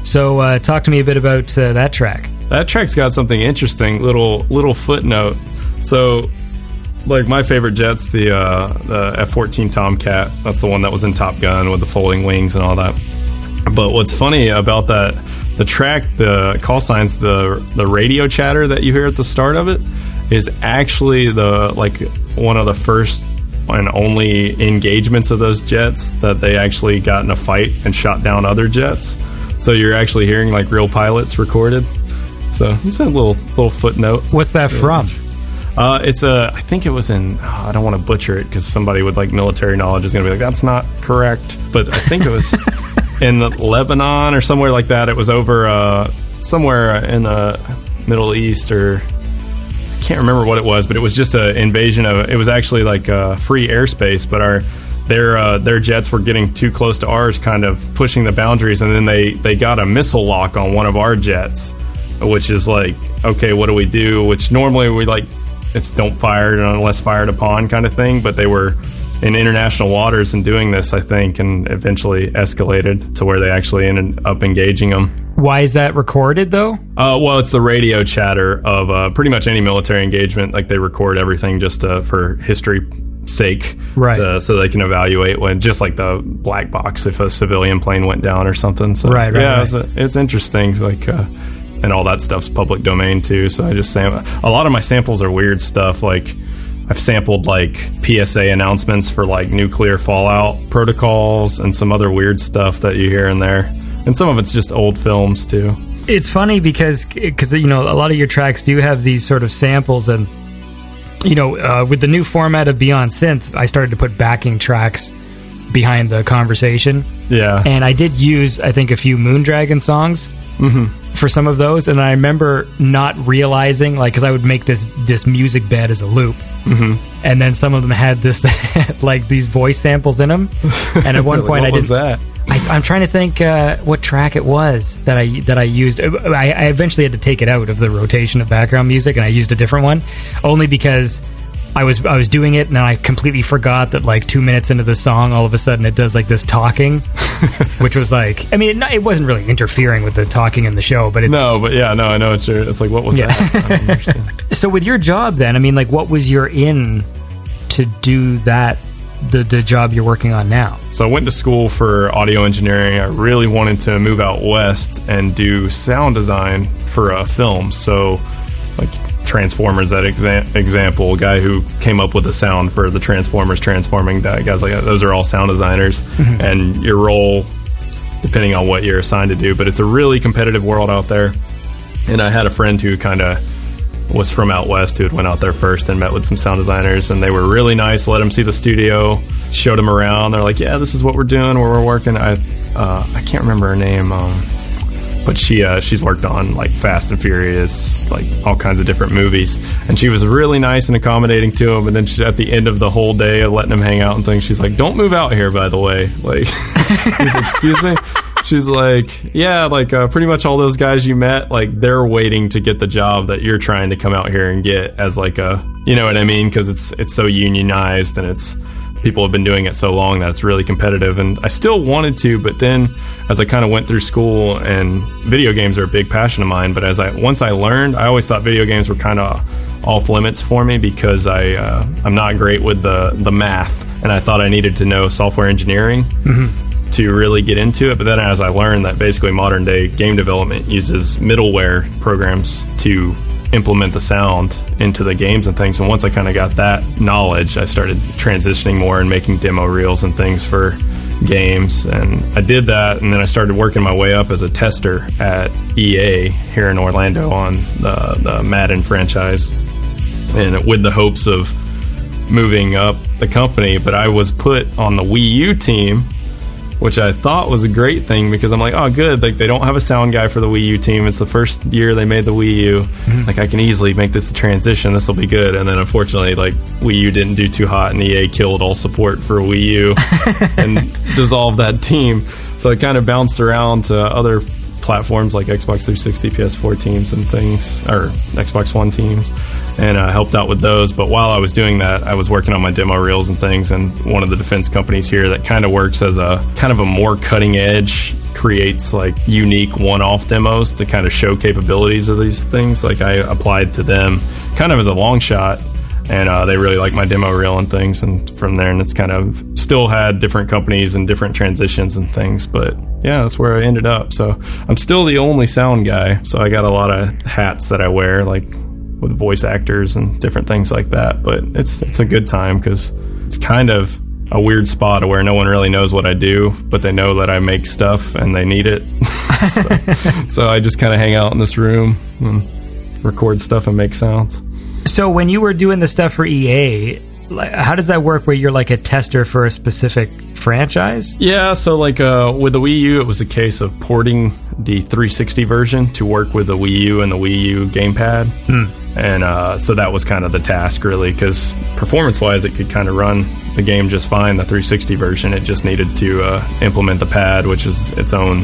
So uh, talk to me a bit about uh, that track. That track's got something interesting. Little little footnote. So, like my favorite jet's the uh, the F fourteen Tomcat. That's the one that was in Top Gun with the folding wings and all that. But what's funny about that the track, the call signs, the the radio chatter that you hear at the start of it is actually the like one of the first and only engagements of those jets that they actually got in a fight and shot down other jets. So you're actually hearing like real pilots recorded. So it's a little little footnote. What's that from? Uh, it's a. I think it was in. oh, I don't want to butcher it because somebody with like military knowledge is going to be like, "That's not correct." But I think it was in Lebanon or somewhere like that. It was over uh, somewhere in the Middle East or can't remember what it was, but it was just an invasion of. It was actually like uh, free airspace, but our their uh, their jets were getting too close to ours, kind of pushing the boundaries, and then they they got a missile lock on one of our jets, which is like, okay, what do we do? Which normally we like, it's don't fire unless fired upon kind of thing, but they were in international waters and doing this, I think, and eventually escalated to where they actually ended up engaging them. Why is that recorded though? Uh, well, it's the radio chatter of uh, pretty much any military engagement. Like they record everything just uh, for history sake, Right. to- so they can evaluate when, just like the black box, if a civilian plane went down or something. So Right, right, yeah, right. It's, a, it's interesting. Like. Uh, and all that stuff's public domain too. So I just sam- a lot of my samples are weird stuff. Like I've sampled like PSA announcements for like nuclear fallout protocols and some other weird stuff that you hear in there. And some of it's just old films too. It's funny because because you know a lot of your tracks do have these sort of samples and you know uh, with the new format of Beyond Synth, I started to put backing tracks behind the conversation, Yeah. and I did use I think a few Moondragon songs for some of those, and I remember not realizing like because I would make this this music bed as a loop. Mm-hmm. And then some of them had this, like these voice samples in them. And at one point, what I was did that? I, I'm trying to think uh, what track it was that I that I used. I, I eventually had to take it out of the rotation of background music, and I used a different one, only because I was I was doing it, and I completely forgot that like two minutes into the song, all of a sudden it does like this talking, which was like I mean it, it wasn't really interfering with the talking in the show, but it, No, but yeah, no, I know it's your. It's like what was Yeah. that? So with your job then, I mean like what was your in to do that the the job you're working on now? So I went to school for audio engineering. I really wanted to move out west and do sound design for a film. So, like Transformers, that exa- example, guy who came up with the sound for the Transformers transforming, that guys like that, those are all sound designers. And your role, depending on what you're assigned to do, but it's a really competitive world out there. And I had a friend who kind of was from out west who had went out there first and met with some sound designers and they were really nice let him see the studio showed him around they're like yeah this is what we're doing where we're working i uh, i can't remember her name um, but she uh, she's worked on like fast and furious like all kinds of different movies. And she was really nice and accommodating to him. And then she, at the end of the whole day of letting him hang out and things she's like don't move out here by the way. Like he's like excuse me? She's like yeah like uh, pretty much all those guys you met like they're waiting to get the job that you're trying to come out here and get as like a you know what i mean? Because it's it's so unionized and it's people have been doing it so long that it's really competitive and i still wanted to but then as i kind of went through school and video games are a big passion of mine but as i once i learned i always thought video games were kind of off limits for me because i uh, i'm not great with the the math and i thought i needed to know software engineering to really get into it. But then as I learned that basically modern day game development uses middleware programs to implement the sound into the games and things. And once I kind of got that knowledge, I started transitioning more and making demo reels and things for games. And I did that. And then I started working my way up as a tester at EA here in Orlando on the, the Madden franchise. And with the hopes of moving up the company, but I was put on the Wii U team which I thought was a great thing because I'm like, oh, good. Like they don't have a sound guy for the Wii U team. It's the first year they made the Wii U. Mm-hmm. Like I can easily make this a transition. This will be good. And then unfortunately, like Wii U didn't do too hot, and EA killed all support for Wii U and dissolved that team. So I kind of bounced around to other platforms like Xbox 360, PS4 teams, and things, or Xbox One teams, and uh, helped out with those. But while I was doing that, I was working on my demo reels and things. And one of the defense companies here that kind of works as a kind of a more cutting edge creates like unique one-off demos to kind of show capabilities of these things like i applied to them kind of as a long shot and uh, they really like my demo reel and things and from there and it's kind of still had different companies and different transitions and things but yeah that's where i ended up so i'm still the only sound guy so i got a lot of hats that i wear like with voice actors and different things like that but it's it's a good time because it's kind of a weird spot where no one really knows what I do, but they know that I make stuff and they need it. so, so I just kind of hang out in this room and record stuff and make sounds. So when you were doing the stuff for EA, how does that work? Where you're like a tester for a specific franchise? Yeah, so like uh, with the Wii U, it was a case of porting the 360 version to work with the Wii U and the Wii U gamepad. And uh, so that was kind of the task, really, because performance wise, it could kind of run the game just fine. The 360 version, it just needed to uh, implement the pad, which is its own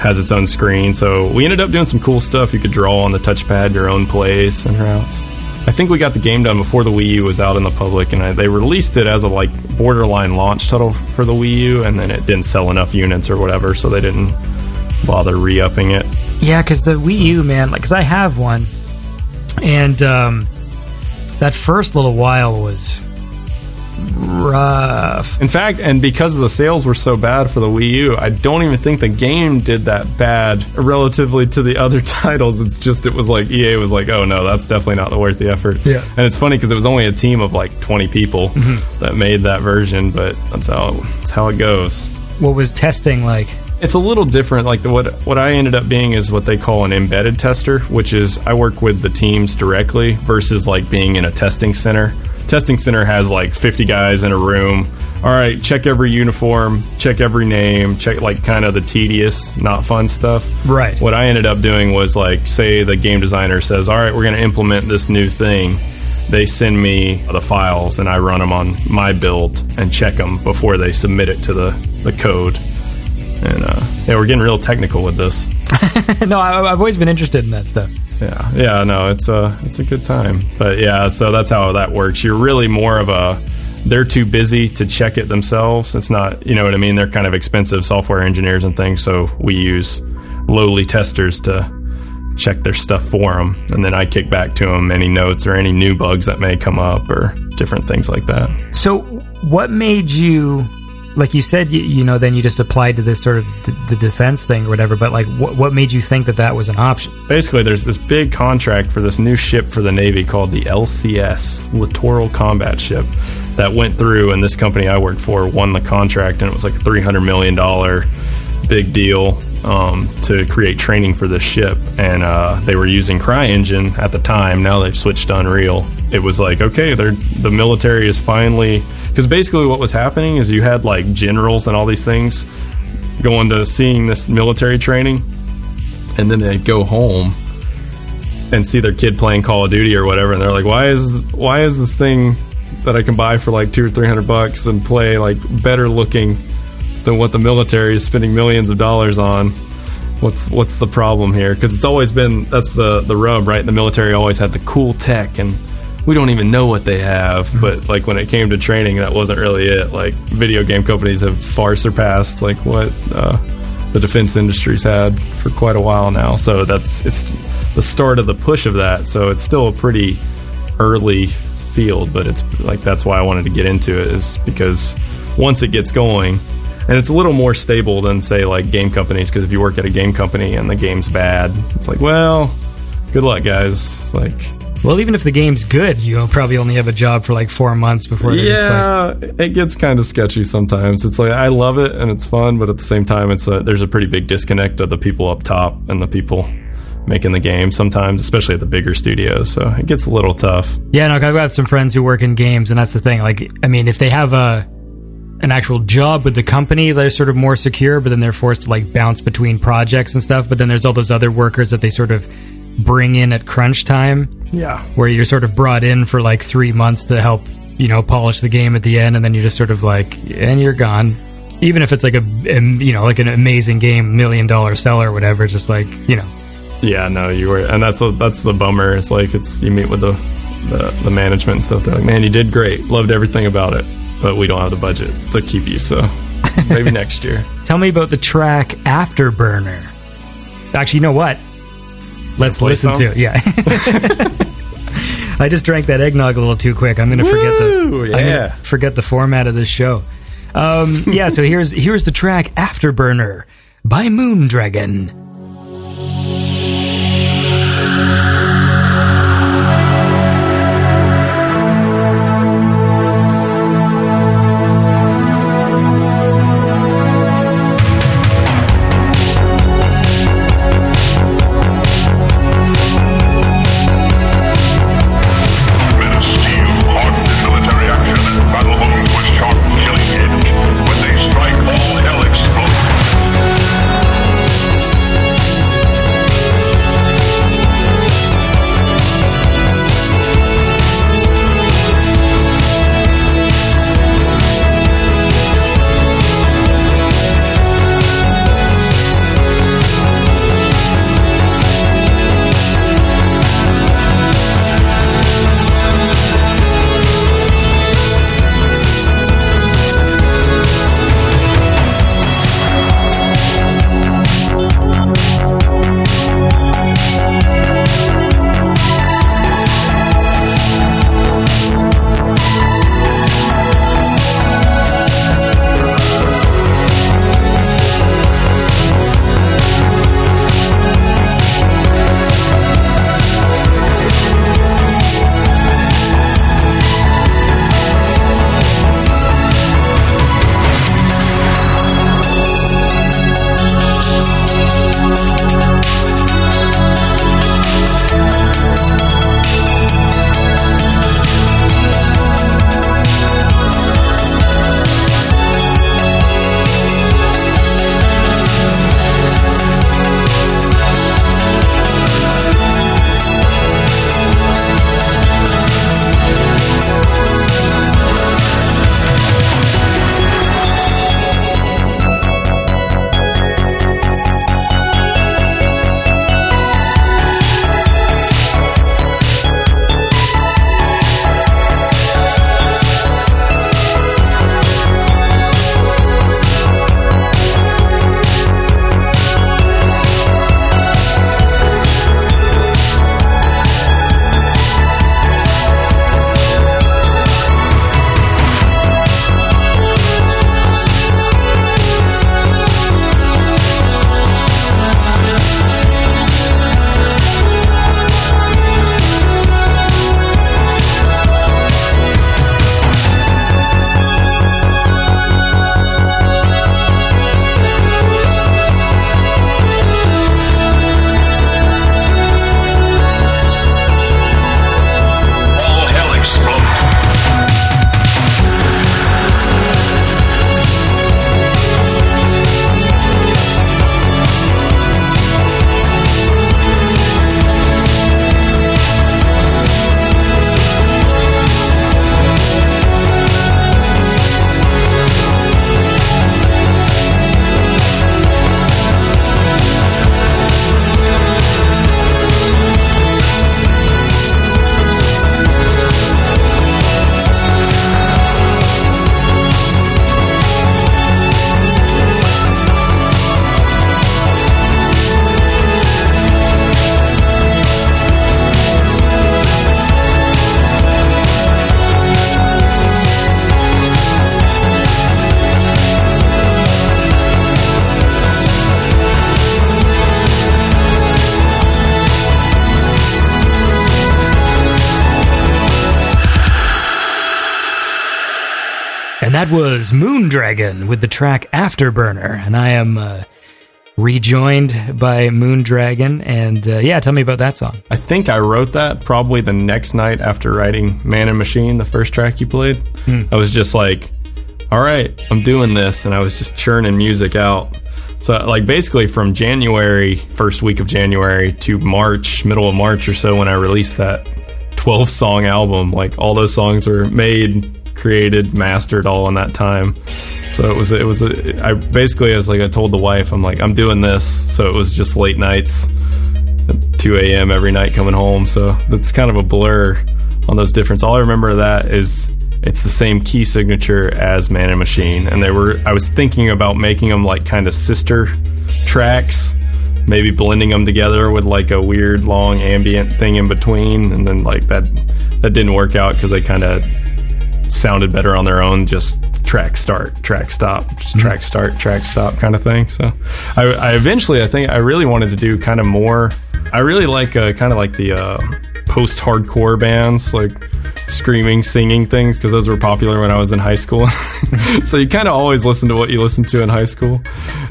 has its own screen. So we ended up doing some cool stuff. You could draw on the touchpad your own plays and routes. I think we got the game done before the Wii U was out in the public, and I, they released it as a like borderline launch title for the Wii U, and then it didn't sell enough units or whatever, so they didn't bother re-upping it. Yeah, because the Wii U, man, like, because I have one, and um, that first little while was rough. In fact, and because the sales were so bad for the Wii U, I don't even think the game did that bad relatively to the other titles. It's just it was like EA was like, "Oh no, that's definitely not worth the effort." Yeah. and it's funny because it was only a team of like 20 people mm-hmm. that made that version, but that's how that's how it goes. What was testing like? It's a little different. Like the, what what I ended up being is what they call an embedded tester, which is I work with the teams directly versus like being in a testing center. Testing center has like 50 guys in a room. All right, check every uniform, check every name, check like kind of the tedious, not fun stuff. Right. What I ended up doing was like, say the game designer says, "All right, we're going to implement this new thing." They send me the files, and I run them on my build and check them before they submit it to the the code. And uh, yeah, we're getting real technical with this. no, I, I've always been interested in that stuff. Yeah, yeah, no, it's a it's a good time. But yeah, so that's how that works. You're really more of a they're too busy to check it themselves. It's not, you know what I mean. They're kind of expensive software engineers and things, so we use lowly testers to check their stuff for them, and then I kick back to them any notes or any new bugs that may come up or different things like that. So, what made you, like you said, you, you know, then you just applied to this sort of d- the defense thing or whatever, but like, what, what made you think that that was an option? basically there's this big contract for this new ship for the navy called the lcs littoral combat ship that went through and this company i worked for won the contract and it was like a 300 million dollar big deal um, to create training for this ship. And uh, they were using CryEngine at the time. Now they've switched to unreal. It was like okay the military is finally because basically what was happening is you had like generals and all these things going to seeing this military training and then they go home and see their kid playing Call of Duty or whatever, and they're like, "Why is why is this thing that I can buy for like two or three hundred bucks and play like better looking than what the military is spending millions of dollars on?" What's what's the problem here? Because it's always been that's the the rub, right? The military always had the cool tech, and we don't even know what they have. But like when it came to training, that wasn't really it. Like video game companies have far surpassed like what uh, the defense industry's had for quite a while now. So that's it's the start of the push of that. So it's still a pretty early field, but it's like that's why I wanted to get into it is because once it gets going, and it's a little more stable than say like game companies because if you work at a game company and the game's bad, it's like well, good luck guys. Like Well, even if the game's good, you'll probably only have a job for like four months before just like, yeah, it gets kind of sketchy sometimes. It's like I love it and it's fun, but at the same time, it's a, there's a pretty big disconnect of the people up top and the people making the game. Sometimes, especially at the bigger studios, so it gets a little tough. Yeah, no, I've got some friends who work in games, and that's the thing. Like, I mean, if they have a an actual job with the company, they're sort of more secure, but then they're forced to like bounce between projects and stuff. But then there's all those other workers that they sort of bring in at crunch time, Yeah, where you're sort of brought in for like three months to help, you know, polish the game at the end, and then you're just sort of like, and you're gone. even if it's like a you know like an amazing game, million dollar seller, or whatever. Just like you know, Yeah, no, you were, and that's the, that's the bummer. It's like it's you meet with the, the the management and stuff. They're like, man, you did great, loved everything about it, but we don't have the budget to keep you, so maybe next year. tell me about the track Afterburner. Actually, you know what? Let's listen some? to it. Yeah. I just drank that eggnog a little too quick. I'm going to forget the Woo, I'm gonna yeah. forget the format of this show. Um, yeah, so here's here's the track Afterburner by Moondragon. Moondragon with the track Afterburner. And I am uh, rejoined by Moondragon. And uh, yeah, tell me about that song. I think I wrote that probably the next night after writing Man and Machine, the first track you played. I was just like, all right, I'm doing this. And I was just churning music out. So, like, basically from January, first week of January to March, middle of March or so, when I released that 12 song album, like, all those songs were made, created, mastered all in that time. So it was it was a, I basically as like I told the wife I'm like I'm doing this. So it was just late nights, at 2 a.m. every night coming home. So that's kind of a blur on those difference. All I remember of that is it's the same key signature as Man and Machine, and they were I was thinking about making them like kind of sister tracks. Maybe blending them together with like a weird long ambient thing in between, and then like that that didn't work out because they kind of sounded better on their own. Just track start, track stop, just track start, track stop kind of thing. So I, I eventually I think I really wanted to do kind of more. I really like uh, kind of like the uh, post hardcore bands, like screaming, singing things because those were popular when I was in high school. so you kind of always listen to what you listen to in high school.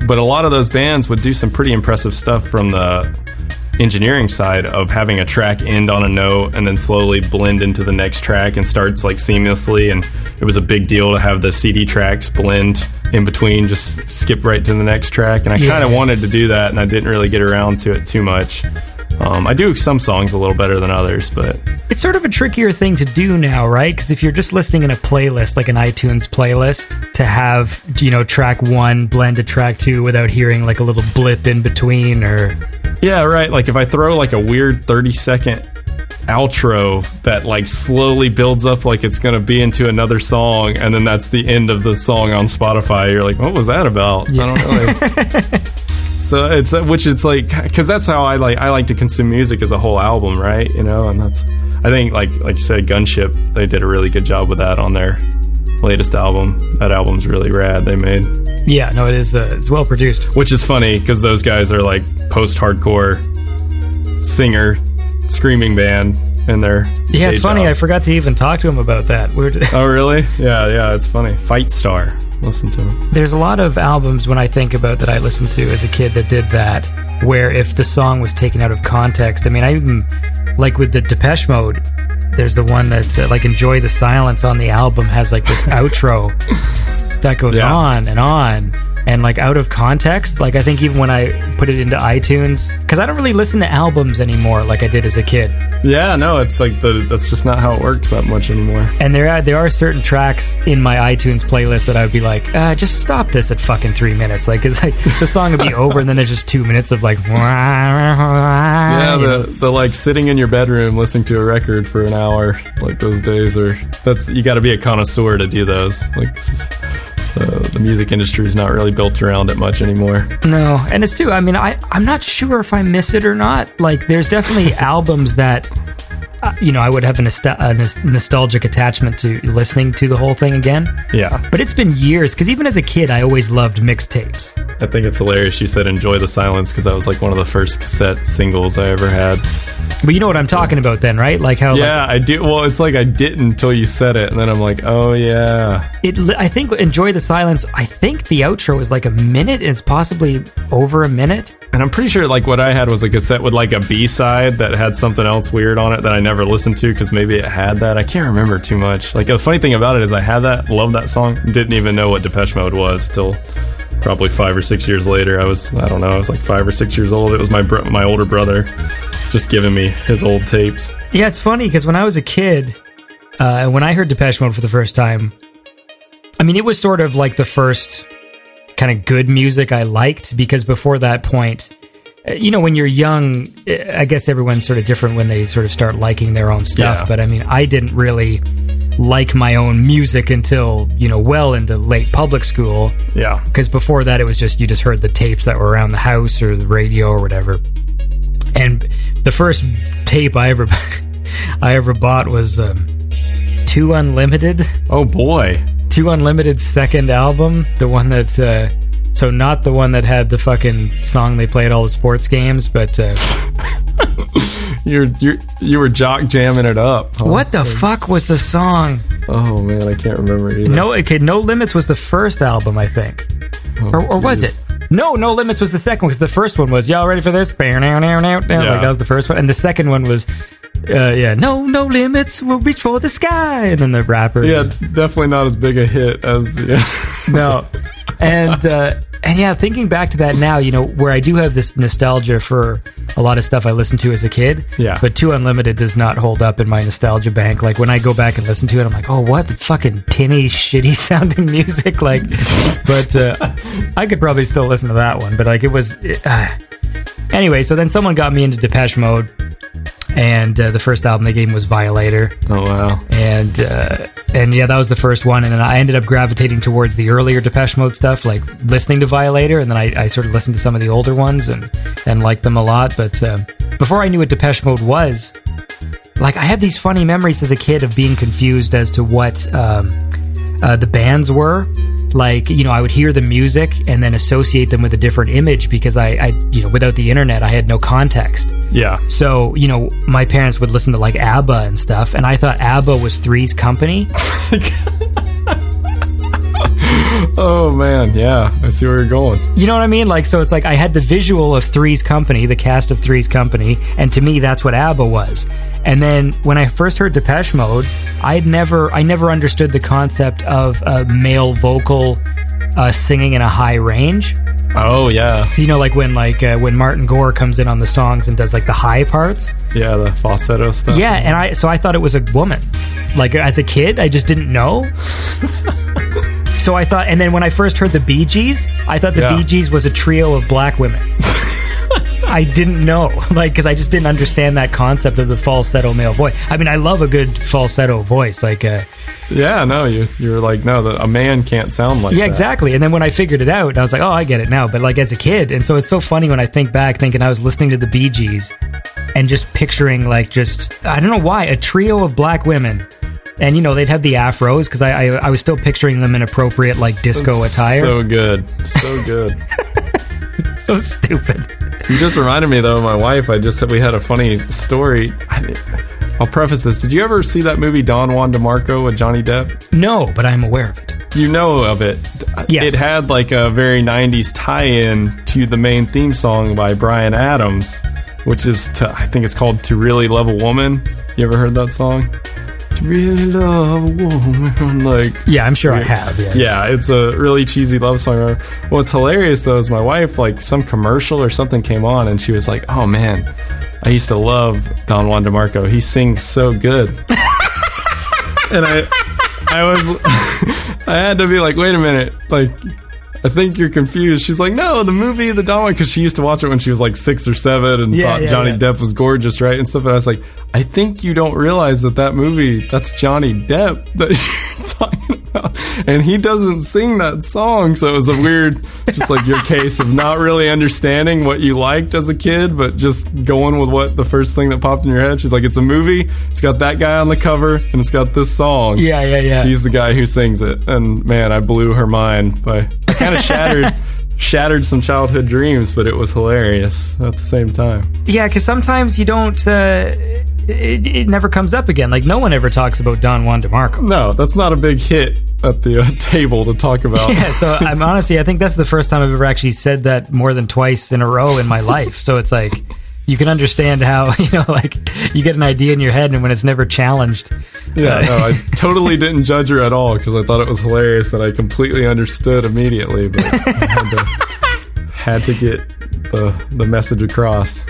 But a lot of those bands would do some pretty impressive stuff from the engineering side of having a track end on a note and then slowly blend into the next track and starts like seamlessly and it was a big deal to have the CD tracks blend in between just skip right to the next track and I Yeah. kind of wanted to do that and I didn't really get around to it too much. Um, I do some songs a little better than others, but It's sort of a trickier thing to do now, right? Because if you're just listening in a playlist, like an iTunes playlist, to have, you know, track one blend to track two without hearing like a little blip in between or. Yeah, right. Like if I throw like a weird 30 second outro that like slowly builds up like it's going to be into another song and then that's the end of the song on Spotify, you're like, "What was that about?" I don't know. so it's uh, which it's like cuz that's how I like I like to consume music as a whole album, right? You know, and that's I think like like you said Gunship, they did a really good job with that on their latest album. That album's really rad they made Yeah, no, it is. Uh, it's well produced. which is funny because those guys are like post-hardcore singer screaming band in their Yeah, it's funny. job. I forgot to even talk to him about that. We're, oh really yeah yeah it's funny Fightstar listen to him there's a lot of albums when I think about that I listened to as a kid that did that, where if the song was taken out of context, I mean, I even like with the Depeche Mode. There's the one that uh, like "Enjoy the Silence" on the album has like this outro that goes Yeah. on and on, and like out of context. Like I think even when I put it into iTunes, because I don't really listen to albums anymore like I did as a kid. yeah no it's like the that's just not how it works that much anymore And there are there are certain tracks in my iTunes playlist that I would be like, uh, just stop this at fucking three minutes. Like, it's like the song would be over, and then there's just two minutes of like, yeah the, the like sitting in your bedroom listening to a record for an hour like those days are that's you got to be a connoisseur to do those like just, uh, the music industry is not really built around it much anymore no, and it's too. I mean, I I'm not sure if I miss it or not. Like, there's definitely albums that. Uh, you know, I would have a, a nostalgic attachment to listening to the whole thing again. yeah But it's been years because even as a kid, I always loved mixtapes. I think it's hilarious you said enjoy the silence because that was like one of the first cassette singles I ever had. But you know what I'm talking about, then, right? Like how like, Yeah, I do. Well, it's like I didn't until you said it, and then I'm like, oh yeah, It, I think enjoy the silence. I think the outro is like a minute. and It's possibly over a minute. and I'm pretty sure like what I had was a cassette with like a B side that had something else weird on it that I never listened to because maybe it had that. I can't remember too much. Like the funny thing about it is I had that, loved that song, didn't even know what Depeche Mode was till probably five or six years later. I was I don't know, I was like five or six years old. It was my bro- my older brother just giving me his old tapes. Yeah, it's funny because when I was a kid, uh, and when I heard Depeche Mode for the first time, I mean, it was sort of like the first kind of good music I liked because before that point, you know, when you're young, uh, I guess everyone's sort of different when they sort of start liking their own stuff. Yeah. But I mean, I didn't really like my own music until, you know, well into late public school. Yeah. because before that it was just you just heard the tapes that were around the house or the radio or whatever and the first tape i ever i ever bought was um, two unlimited Oh boy. two unlimited second album the one that uh, so not the one that had the fucking song they played all the sports games but uh, You're you you were jock jamming it up. huh? what the fuck was the song Oh man, I can't remember either. no okay no limits was the first album i think or, or was it? No, No Limits was the second one because the first one was y'all ready for this? Like that was the first one, and the second one was, uh, yeah, No No Limits, we'll reach for the sky, and then the rapper, Yeah, definitely not as big a hit as the. no, and uh, and yeah, thinking back to that now, you know, where I do have this nostalgia for a lot of stuff I listened to as a kid. Yeah. But Two Unlimited does not hold up in my nostalgia bank. Like when I go back and listen to it, I'm like, oh, what the fucking tinny, shitty sounding music. Like, but uh, I could probably still listen to that one. But like it was. Uh. Anyway, so then someone got me into Depeche Mode, and uh, the first album they gave me was Violator Oh wow. and uh, and yeah, that was the first one. And then I ended up gravitating towards the earlier Depeche Mode stuff, like listening to Violator, and then I, I sort of listened to some of the older ones and and liked them a lot. But uh, before I knew what Depeche Mode was, like I have these funny memories as a kid of being confused as to what um, uh, the bands were. Like you know, I would hear the music and then associate them with a different image because I, I you know, without the internet, I had no context. Yeah. So, you know, my parents would listen to like ABBA and stuff, and I thought ABBA was Three's Company. Oh man. Yeah. I see where you're going. You know what I mean? Like, so it's like I had the visual of Three's Company, the cast of Three's Company, and to me, that's what ABBA was. And then when I first heard Depeche Mode, I'd never, I never understood the concept of a male vocal uh, singing in a high range. Oh yeah. So, you know, like when like uh, when Martin Gore comes in on the songs and does like the high parts. Yeah. The falsetto stuff. Yeah, and I so I thought it was a woman. Like as a kid, I just didn't know. so I thought, and then when I first heard the Bee Gees, I thought the Yeah. Bee Gees was a trio of black women. I didn't know, like, because I just didn't understand that concept of the falsetto male voice. I mean, I love a good falsetto voice, like, uh, Yeah. No. You you're like no. The, a man can't sound like. yeah, that. exactly. And then when I figured it out, I was like, oh, I get it now. But like as a kid, and so it's so funny when I think back, thinking I was listening to the Bee Gees and just picturing like just I don't know why a trio of black women. And you know they'd have the afros because I, I I was still picturing them in appropriate like disco attire. So good. So good. so stupid. You just reminded me though of my wife. I just said we had a funny story. I, I'll preface this. Did you ever see that movie Don Juan DeMarco with Johnny Depp? No, but I'm aware of it. You know of it. Yes. It had like a very 90s tie-in to the main theme song by Bryan Adams, which is to, I think it's called To Really Love a Woman. You ever heard that song? To really love a woman like Yeah, I'm sure I have. Yeah. yeah, it's a really cheesy love song. What's hilarious though is my wife, like some commercial or something came on, and she was like, "Oh man, I used to love Don Juan DeMarco. He sings so good." and I, I was, I had to be like, "Wait a minute, like." I think you're confused. She's like, no, the movie, the Don Juan, because she used to watch it when she was like six or seven and Yeah, thought yeah, Johnny yeah. Depp was gorgeous, right? And stuff. And I was like, I think you don't realize that that movie, that's Johnny Depp that you're talking about. And he doesn't sing that song. So it was a weird, just like your case of not really understanding what you liked as a kid, but just going with what the first thing that popped in your head. She's like, it's a movie, it's got that guy on the cover, and it's got this song. Yeah, yeah, yeah. He's the guy who sings it. And man, I blew her mind by, I kind of shattered. Shattered some childhood dreams, but it was hilarious at the same time. Yeah, because sometimes you don't. Uh, it, it never comes up again. Like no one ever talks about Don Juan DeMarco. No, that's not a big hit at the uh, table to talk about. Yeah, so I'm honestly, I think that's the first time I've ever actually said that more than twice in a row in my life. So it's like you can understand how you know, like you get an idea in your head, and when it's never challenged, Yeah, uh, no, I totally didn't judge her at all because I thought it was hilarious and I completely understood immediately, but I had to, had to get the the message across.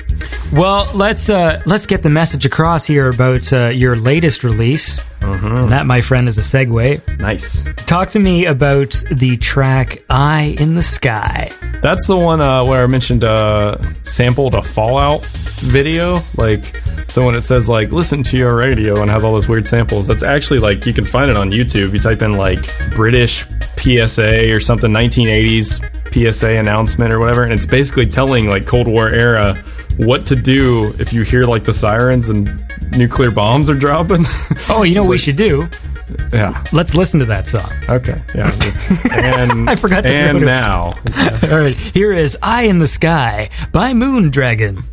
Well, let's uh, let's get the message across here about uh, your latest release. And that, my friend, is a segue. Nice. Talk to me about the track "Eye in the Sky." That's the one uh, where I mentioned uh, sampled a Fallout video. Like, so when it says like "listen to your radio" and has all those weird samples, that's actually like you can find it on YouTube. You type in like British PSA or something, 1980s PSA announcement or whatever, and it's basically telling like Cold War era what to do if you hear like the sirens and nuclear bombs are dropping. Oh, you know what we should do? yeah. Let's listen to that song. Okay. Yeah. And I forgot to And now. All right, here is "Eye in the Sky" by Moondragon.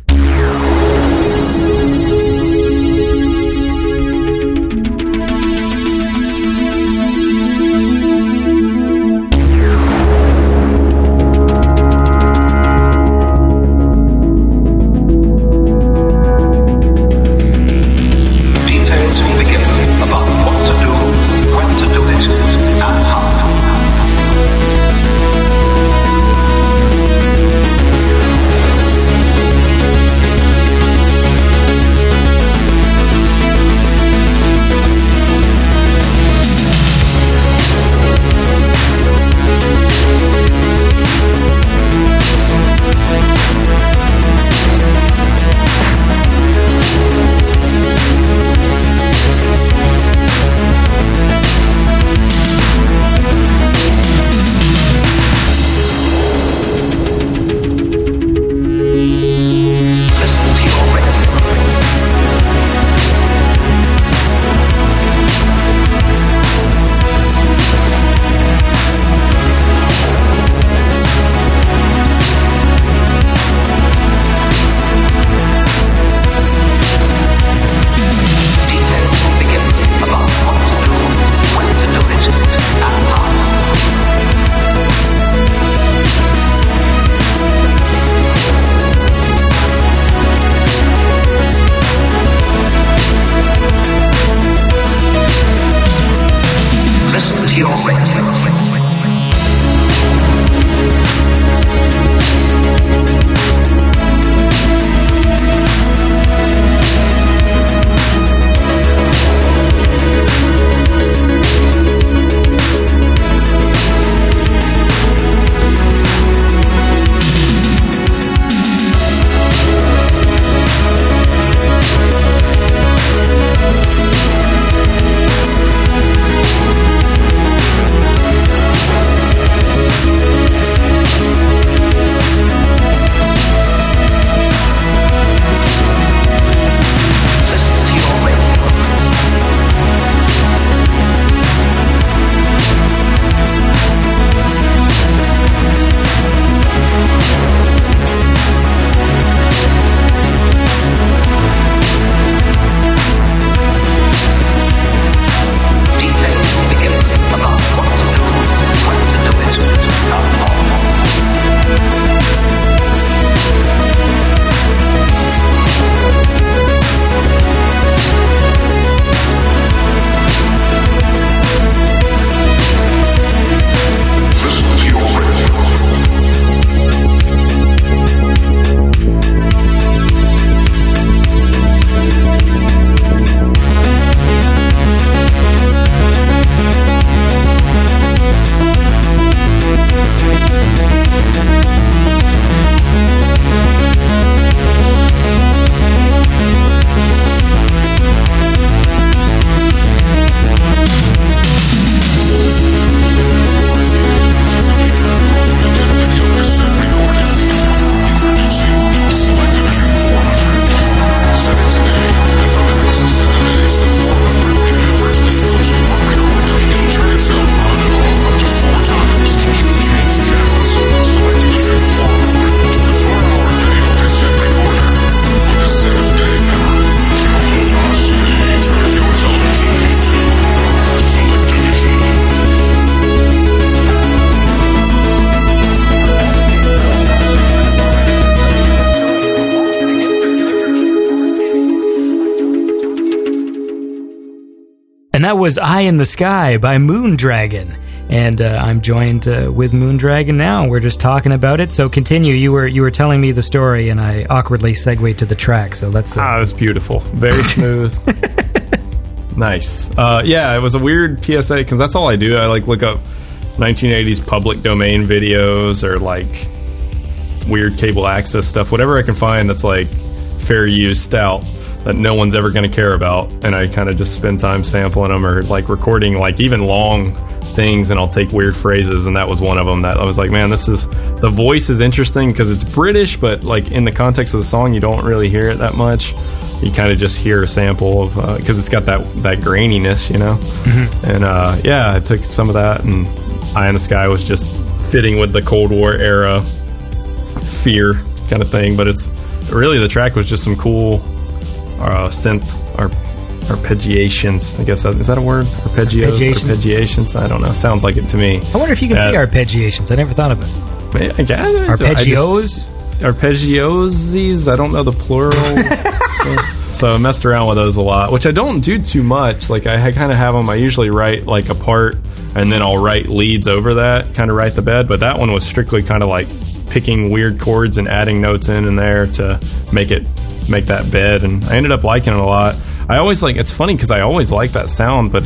Was Eye in the Sky by Moondragon. And uh, I'm joined uh, with Moondragon now. We're just talking about it. So continue. You were you were telling me the story, and I awkwardly segued to the track. So let's. Uh, Ah, it was beautiful. Very smooth. nice. Uh, yeah, it was a weird PSA because that's all I do. I like look up 1980s public domain videos or like weird cable access stuff, whatever I can find that's like fair use stout that no one's ever going to care about. And I kind of just spend time sampling them or like recording like even long things and I'll take weird phrases. And that was one of them that I was like, man, this is the voice is interesting because it's British, but like in the context of the song, you don't really hear it that much. You kind of just hear a sample of because it's got that that graininess, you know. And uh, yeah, I took some of that, and Eye in the Sky was just fitting with the Cold War era fear kind of thing. But it's really the track was just some cool uh, synth ar- arpeggiations. I guess that, is that a word? Arpeggios, Arpeggiations? arpeggiations. I don't know. Sounds like it to me. I wonder if you can Uh, see arpeggiations. I never thought of it. I guess, I just- Arpeggios. arpeggiosies. I don't know the plural. so, so I messed around with those a lot, which I don't do too much. Like I kind of have them. I usually write like a part, and then I'll write leads over that, kind of write the bed. But that one was strictly kind of like picking weird chords and adding notes in and there to make it make that bed. And I ended up liking it a lot. I always like. It's funny because I always like that sound, but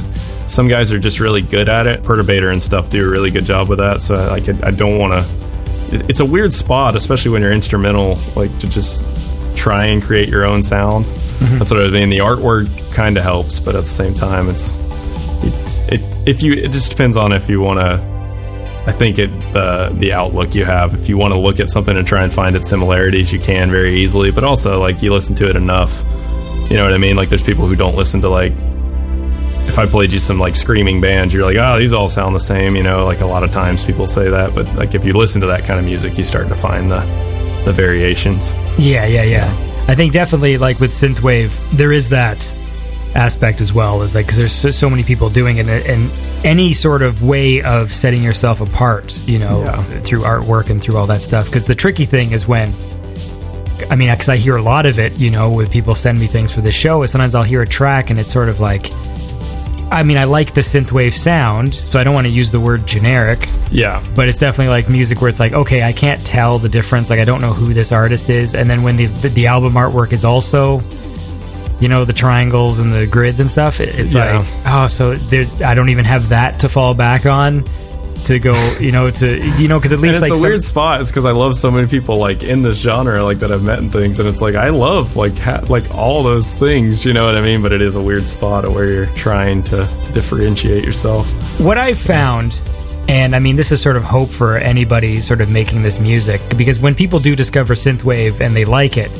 some guys are just really good at it. Perturbator and stuff do a really good job with that. So like, I, I don't want to it's a weird spot, especially when you're instrumental, like to just try and create your own sound. Mm-hmm. That's what I mean. The artwork kind of helps, but at the same time, it's it, it if you it just depends on if you want to. I think it the the outlook you have. If you want to look at something and try and find its similarities, you can very easily. But also, like you listen to it enough, you know what I mean. Like there's people who don't listen to like if I played you some like screaming bands, you're like, oh, these all sound the same. You know, like a lot of times people say that, but like if you listen to that kind of music, you start to find the the variations. Yeah, yeah, yeah. I think definitely like with synthwave, there is that aspect as well. Is like because there's so, so many people doing it, and any sort of way of setting yourself apart, you know, Yeah. through artwork and through all that stuff. Because the tricky thing is when. I mean, because I hear a lot of it, you know, with people send me things for the show. Is sometimes I'll hear a track and it's sort of like, I mean, I like the synthwave sound, so I don't want to use the word generic, Yeah, but it's definitely like music where it's like okay i can't tell the difference like i don't know who this artist is and then when the the, the album artwork is also you know the triangles and the grids and stuff it's Yeah. like oh so there i don't even have that to fall back on to go you know to you know because at and least it's like a some- weird spot. It's because I love so many people like in this genre, like that I've met and things, and it's like I love like ha- like all those things. You know what I mean? But it is a weird spot where you're trying to differentiate yourself. what I've found, and I mean, this is sort of hope for anybody sort of making this music, because when people do discover synthwave and they like it,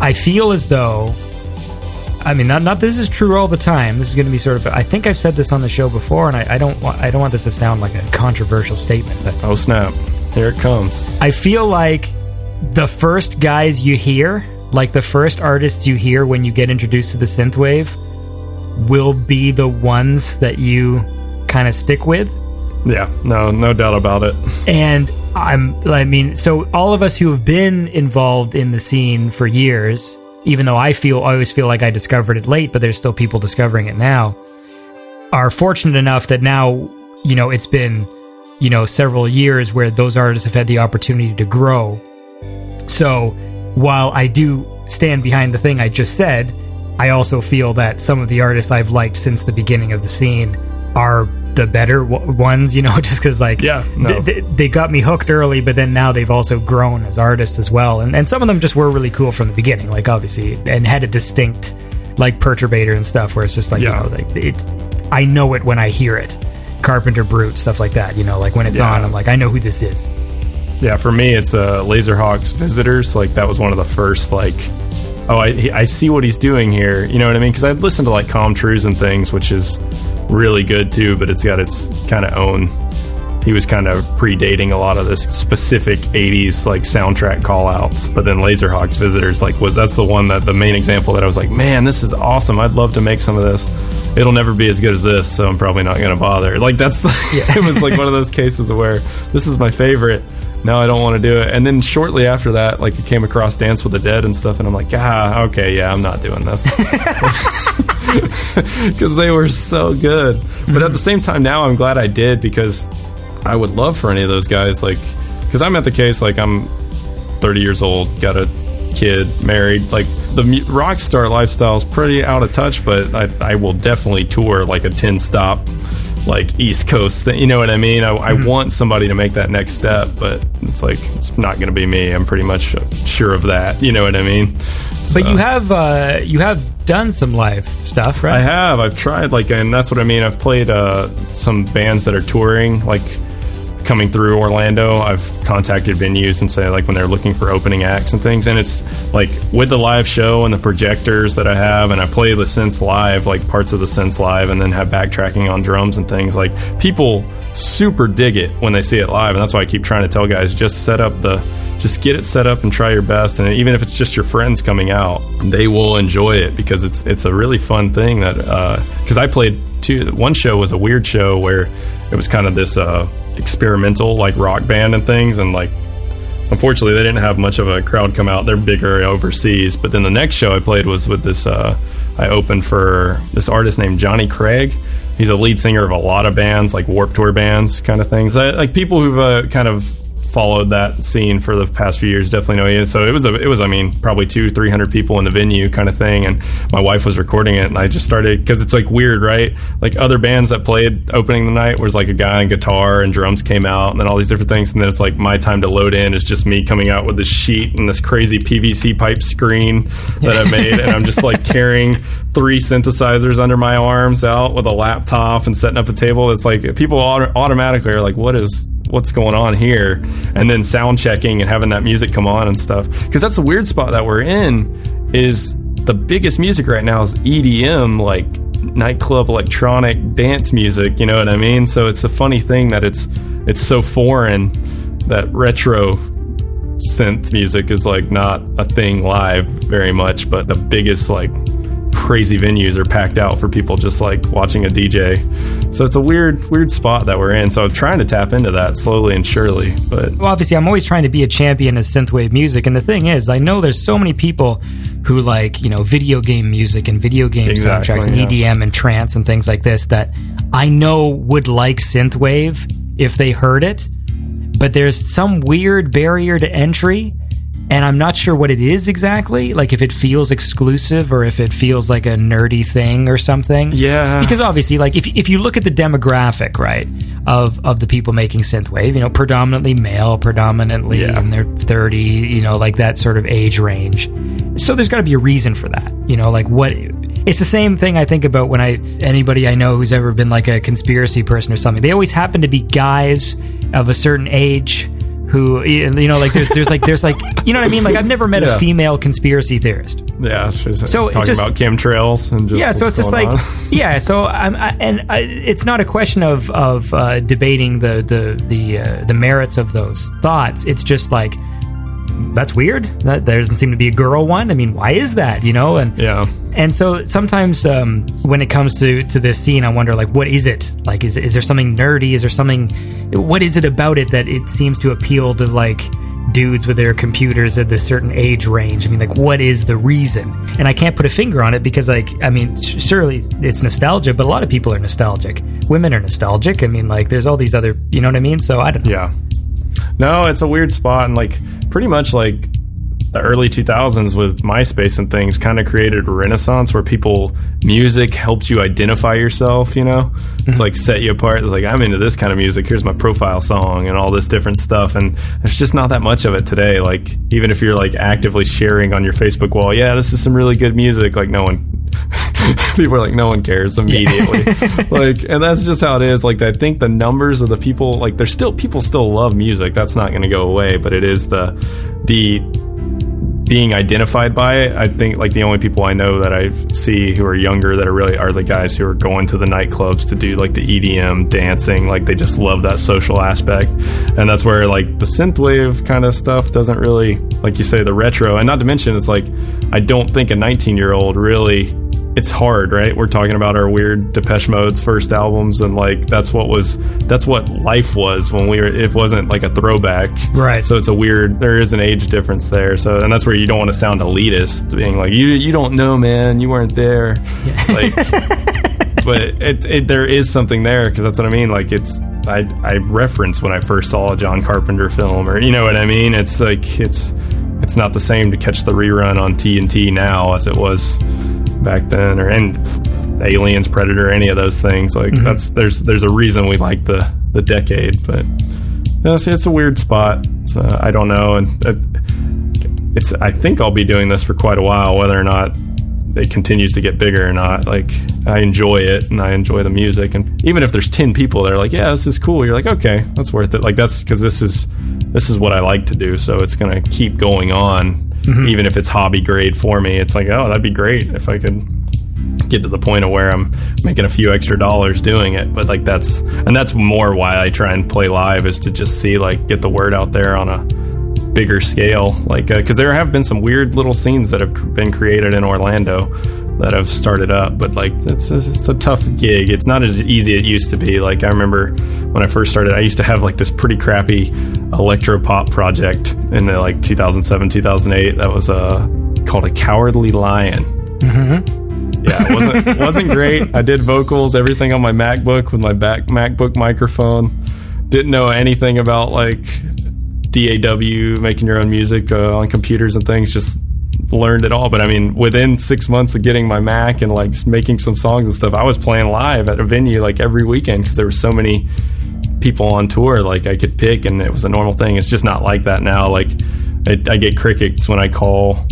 I feel as though, I mean, not not this is true all the time. This is going to be sort of. I think I've said this on the show before, and I, I don't want I don't want this to sound like a controversial statement, but Oh snap! Here it comes. I feel like the first guys you hear, like the first artists you hear when you get introduced to the synthwave, will be the ones that you kind of stick with. Yeah, no, no doubt about it. And I'm, I mean, so all of us who have been involved in the scene for years, even though I feel, I always feel like I discovered it late, but there's still people discovering it now, are fortunate enough that now, you know, it's been, you know, several years where those artists have had the opportunity to grow. So while I do stand behind the thing I just said, I also feel that some of the artists I've liked since the beginning of the scene are the better w- ones, you know, just because like Yeah, no. they, they- got me hooked early, but then now they've also grown as artists as well, and and some of them just were really cool from the beginning, like obviously, and had a distinct like perturbator and stuff, where it's just like Yeah. you know, like it, I know it when I hear it. Carpenter Brut stuff like that, you know, like when it's Yeah. on, I'm like I know who this is. Yeah, for me, it's uh, Lazerhawk's Visitors. Like that was one of the first like, oh, I I see what he's doing here. You know what I mean? Because I've listened to like Com Truise and things, which is really good too. But it's got its kind of own. He was kind of predating a lot of this specific '80s like soundtrack call outs. But then Lazerhawk's Visitors like was that's the one that the main example that I was like, man, this is awesome. I'd love to make some of this. It'll never be as good as this, so I'm probably not going to bother. Like that's it was like one of those cases where this is my favorite now I don't want to do it. And then shortly after that, like I came across Dance with the Dead and stuff, and I'm like, ah, okay, yeah, I'm not doing this. because they were so good. But at the same time, now I'm glad I did because I would love for any of those guys, like, because I'm at the case, like, I'm 30 years old, got a kid, married. Like, the rock star lifestyle is pretty out of touch, but I, I will definitely tour like a 10 stop, like, East Coast thing. You know what I mean? I, I want somebody to make that next step, but it's like, it's not going to be me. I'm pretty much sure of that. You know what I mean? But you have uh, you have done some live stuff, right? I have. I've tried like, and that's what I mean. I've played uh, some bands that are touring, like coming through Orlando. I've contacted venues and say like when they're looking for opening acts and things, and it's like with the live show and the projectors that I have, and I play the synths live, like parts of the synths live, and then have backtracking on drums and things. Like people super dig it when they see it live, and that's why I keep trying to tell guys just set up the just get it set up and try your best and even if it's just your friends coming out they will enjoy it because it's it's a really fun thing that uh, because i played two one show was a weird show where it was kind of this uh experimental like rock band and things and like unfortunately they didn't have much of a crowd come out. They're bigger overseas but then the next show i played was with this uh i opened for this artist named Jonny Craig. He's a lead singer of a lot of bands like Warped Tour bands kind of things. I, like people who've uh, kind of followed that scene for the past few years definitely know he is. So it was a, it was I mean probably two three hundred people in the venue kind of thing, and my wife was recording it, and I just started because it's like weird, right? Like other bands that played opening the night was like a guy on guitar and drums came out, and then all these different things, and then it's like my time to load in is just me coming out with this sheet and this crazy PVC pipe screen that I made, and I'm just like carrying three synthesizers under my arms out with a laptop and setting up a table. It's like people auto- automatically are like, what is what's going on here? And then sound checking and having that music come on and stuff. Because that's the weird spot that we're in is the biggest music right now is edm like nightclub electronic dance music you know what i mean? So it's a funny thing that it's it's so foreign that retro synth music is like not a thing live very much but the biggest like crazy venues are packed out for people just like watching a DJ. So it's a weird, weird spot that we're in. So I'm trying to tap into that slowly and surely. But well, obviously, I'm always trying to be a champion of synthwave music. And the thing is, I know there's so many people who like, you know, video game music and video game Exactly, soundtracks and yeah. EDM and trance and things like this that I know would like synthwave if they heard it. But there's some weird barrier to entry. And I'm not sure what it is exactly. Like if it feels exclusive or if it feels like a nerdy thing or something. Yeah. Because obviously, like if if you look at the demographic, right, of of the people making synthwave, you know, predominantly male, predominantly Yeah. in their 30, you know, like that sort of age range. So there's got to be a reason for that. You know, like what it's the same thing I think about when I anybody I know who's ever been like a conspiracy person or something. They always happen to be guys of a certain age who you know like there's there's like there's like you know what I mean like I've never met Yeah. a female conspiracy theorist. yeah, she's So it's talking just- about chemtrails and just yeah so it's just like on. yeah so i'm I, and I, it's not a question of of uh, debating the the the uh, the merits of those thoughts it's just like that's weird. That there doesn't seem to be a girl one. I mean why is that you know? And yeah. and so sometimes um, when it comes to to this scene i wonder like what is it? Like is, is there something nerdy? Is there something what is it about it that it seems to appeal to like dudes with their computers at this certain age range? I mean like what is the reason? And i can't put a finger on it because like i mean surely it's nostalgia but a lot of people are nostalgic. Women are nostalgic. I mean like there's all these other you know what i mean? So i don't know. Yeah. No, it's a weird spot, and like pretty much like the early 2000s with MySpace and things kind of created a renaissance where people music helped you identify yourself. You know, it's like set you apart. It's like I'm into this kind of music. Here's my profile song and all this different stuff. And there's just not that much of it today. Like even if you're like actively sharing on your Facebook wall, yeah, this is some really good music. Like no one. people are like no one cares immediately. Like and that's just how it is. Like i think the numbers of the people like there's still people still love music. That's not going to go away but it is the the being identified by it. I think like the only people i know that i see who are younger that are really are the guys who are going to the nightclubs to do like the edm dancing. Like they just love that social aspect. And that's where like the synthwave kind of stuff doesn't really like you say the retro. And not to mention it's like i don't think a 19 year old really it's hard, right? We're talking about our weird Depeche Mode's first albums, and like that's what was that's what life was when we were. It wasn't like a throwback, Right. So it's a weird. There is an age difference there. So and that's where you don't want to sound elitist, being like you you don't know, man, you weren't there. Like, but it, it there is something there because that's what I mean. Like it's I I reference when I first saw a John Carpenter film, or you know what I mean. It's like it's it's not the same to catch the rerun on TNT now as it was back then, or and Aliens, Predator, any of those things. Like that's there's there's a reason we like the the decade, but yeah, see, it's a weird spot. So I don't know, and uh, it's I think I'll be doing this for quite a while, whether or not it continues to get bigger or not. Like I enjoy it and I enjoy the music, and even if there's ten people that are like, "Yeah, this is cool," you're like, "Okay, that's worth it." Like that's because this is this is what I like to do, so it's gonna keep going on, mm-hmm. even if it's hobby grade for me. It's like, oh, that'd be great if I could get to the point of where I'm making a few extra dollars doing it. But like that's and that's more why I try and play live is to just see like get the word out there on a bigger scale. Like because there have been some weird little scenes that have been created in Orlando that have started up, but like it's it's a tough gig. It's not as easy as it used to be. Like I remember when I first started, I used to have like this pretty crappy electro pop project in the like 2007 2008 that was uh called a Cowardly Lion. Yeah, it wasn't it wasn't great. I did vocals, everything on my MacBook with my back MacBook microphone. Didn't know anything about like DAW, making your own music uh, on computers and things. Just learned it all. But I mean, within six months of getting my Mac and like making some songs and stuff, I was playing live at a venue like every weekend because there were so many people on tour like I could pick, and it was a normal thing. It's just not like that now. Like I, I get crickets when I call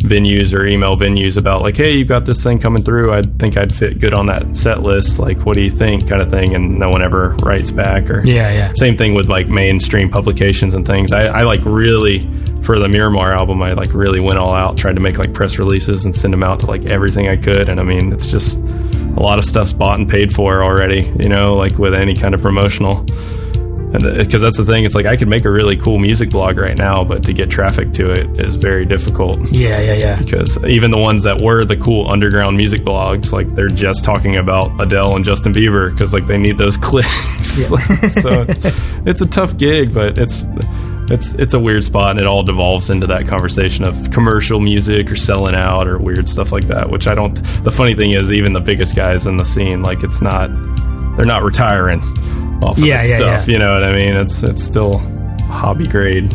venues or email venues about like, hey, you've got this thing coming through. I think I'd fit good on that set list. Like, what do you think? Kind of thing, and no one ever writes back. Or Yeah, yeah. same thing with like mainstream publications and things. I, I like really for the Miramar album, I like really went all out, tried to make like press releases and send them out to like everything I could. And I mean, it's just a lot of stuff's bought and paid for already. You know, like with any kind of promotional. And because that's the thing, it's like I could make a really cool music blog right now, but to get traffic to it is very difficult Yeah, yeah, yeah. because even the ones that were the cool underground music blogs, like they're just talking about Adele and Justin Bieber because like they need those clicks. so it's, it's a tough gig, but it's it's it's a weird spot, and it all devolves into that conversation of commercial music or selling out or weird stuff like that. Which I don't. The funny thing is, even the biggest guys in the scene, like it's not, they're not retiring off of Yeah, this yeah, stuff. yeah. You know what I mean? It's it's still hobby grade.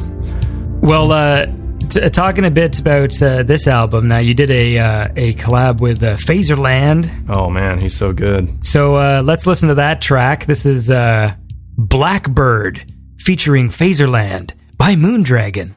Well, uh, t- talking a bit about uh, this album. Now, you did a uh, a collab with uh, Phaserland. Oh man, he's so good. So uh, let's listen to that track. This is uh, Blackbird featuring Phaserland by Moondragon.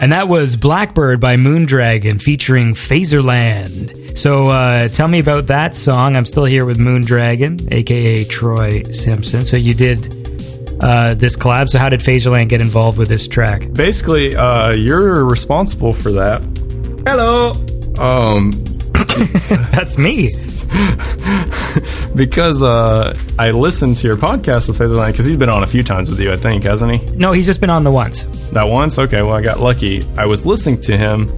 And that was Blackbird by Moondragon featuring Phaserland. So uh, tell me about that song. I'm still here with Moondragon, aka Troy Simpson. So you did uh, this collab. So how did Phaserland get involved with this track? Basically, uh, you're responsible for that. Hello. Um, That's me. because uh, I listened to your podcast with Phaserland because he's been on a few times with you, I think, hasn't he? No, he's just been on the once. That once? Okay, well, I got lucky. I was listening to him,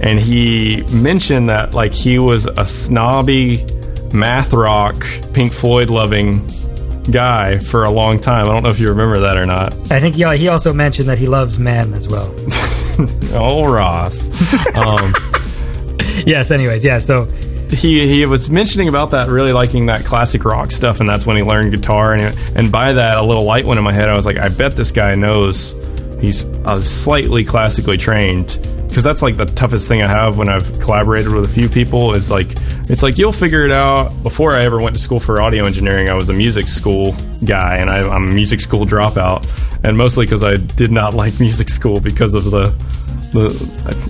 and he mentioned that like he was a snobby math rock, Pink Floyd loving guy for a long time. I don't know if you remember that or not. I think yeah, he also mentioned that he loves men as well. Oh, Ross. um, yes. Anyways, yeah. So he he was mentioning about that, really liking that classic rock stuff, and that's when he learned guitar. And and by that, a little light went in my head. I was like, I bet this guy knows he's uh, slightly classically trained because that's like the toughest thing I have when I've collaborated with a few people is like it's like you'll figure it out. Before I ever went to school for audio engineering, I was a music school guy, and I, I'm a music school dropout, and mostly because I did not like music school because of the the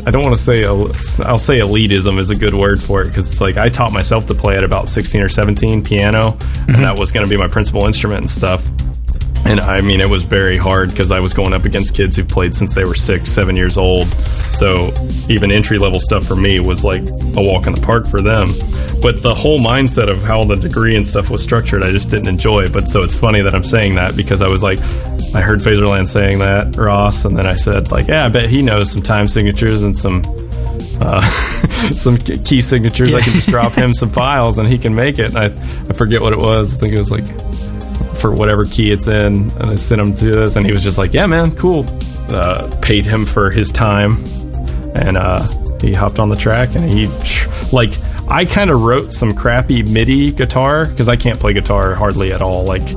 I- I don't want to say I'll say elitism is a good word for it because it's like I taught myself to play at about 16 or 17 piano, and that was going to be my principal instrument and stuff. And I mean, it was very hard because I was going up against kids who played since they were six, seven years old. So even entry level stuff for me was like a walk in the park for them. But the whole mindset of how the degree and stuff was structured, I just didn't enjoy. But so it's funny that I'm saying that because I was like, I heard Phaserland saying that, Ross, and then I said, like, yeah, I bet he knows some time signatures and some uh, some key signatures. I can just drop him some files and he can make it. And I, I forget what it was. I think it was like for whatever key it's in, and I sent him to this, and he was just like, "Yeah, man, cool." Uh, paid him for his time, and uh, he hopped on the track, and he like I kind of wrote some crappy MIDI guitar because I can't play guitar hardly at all. Like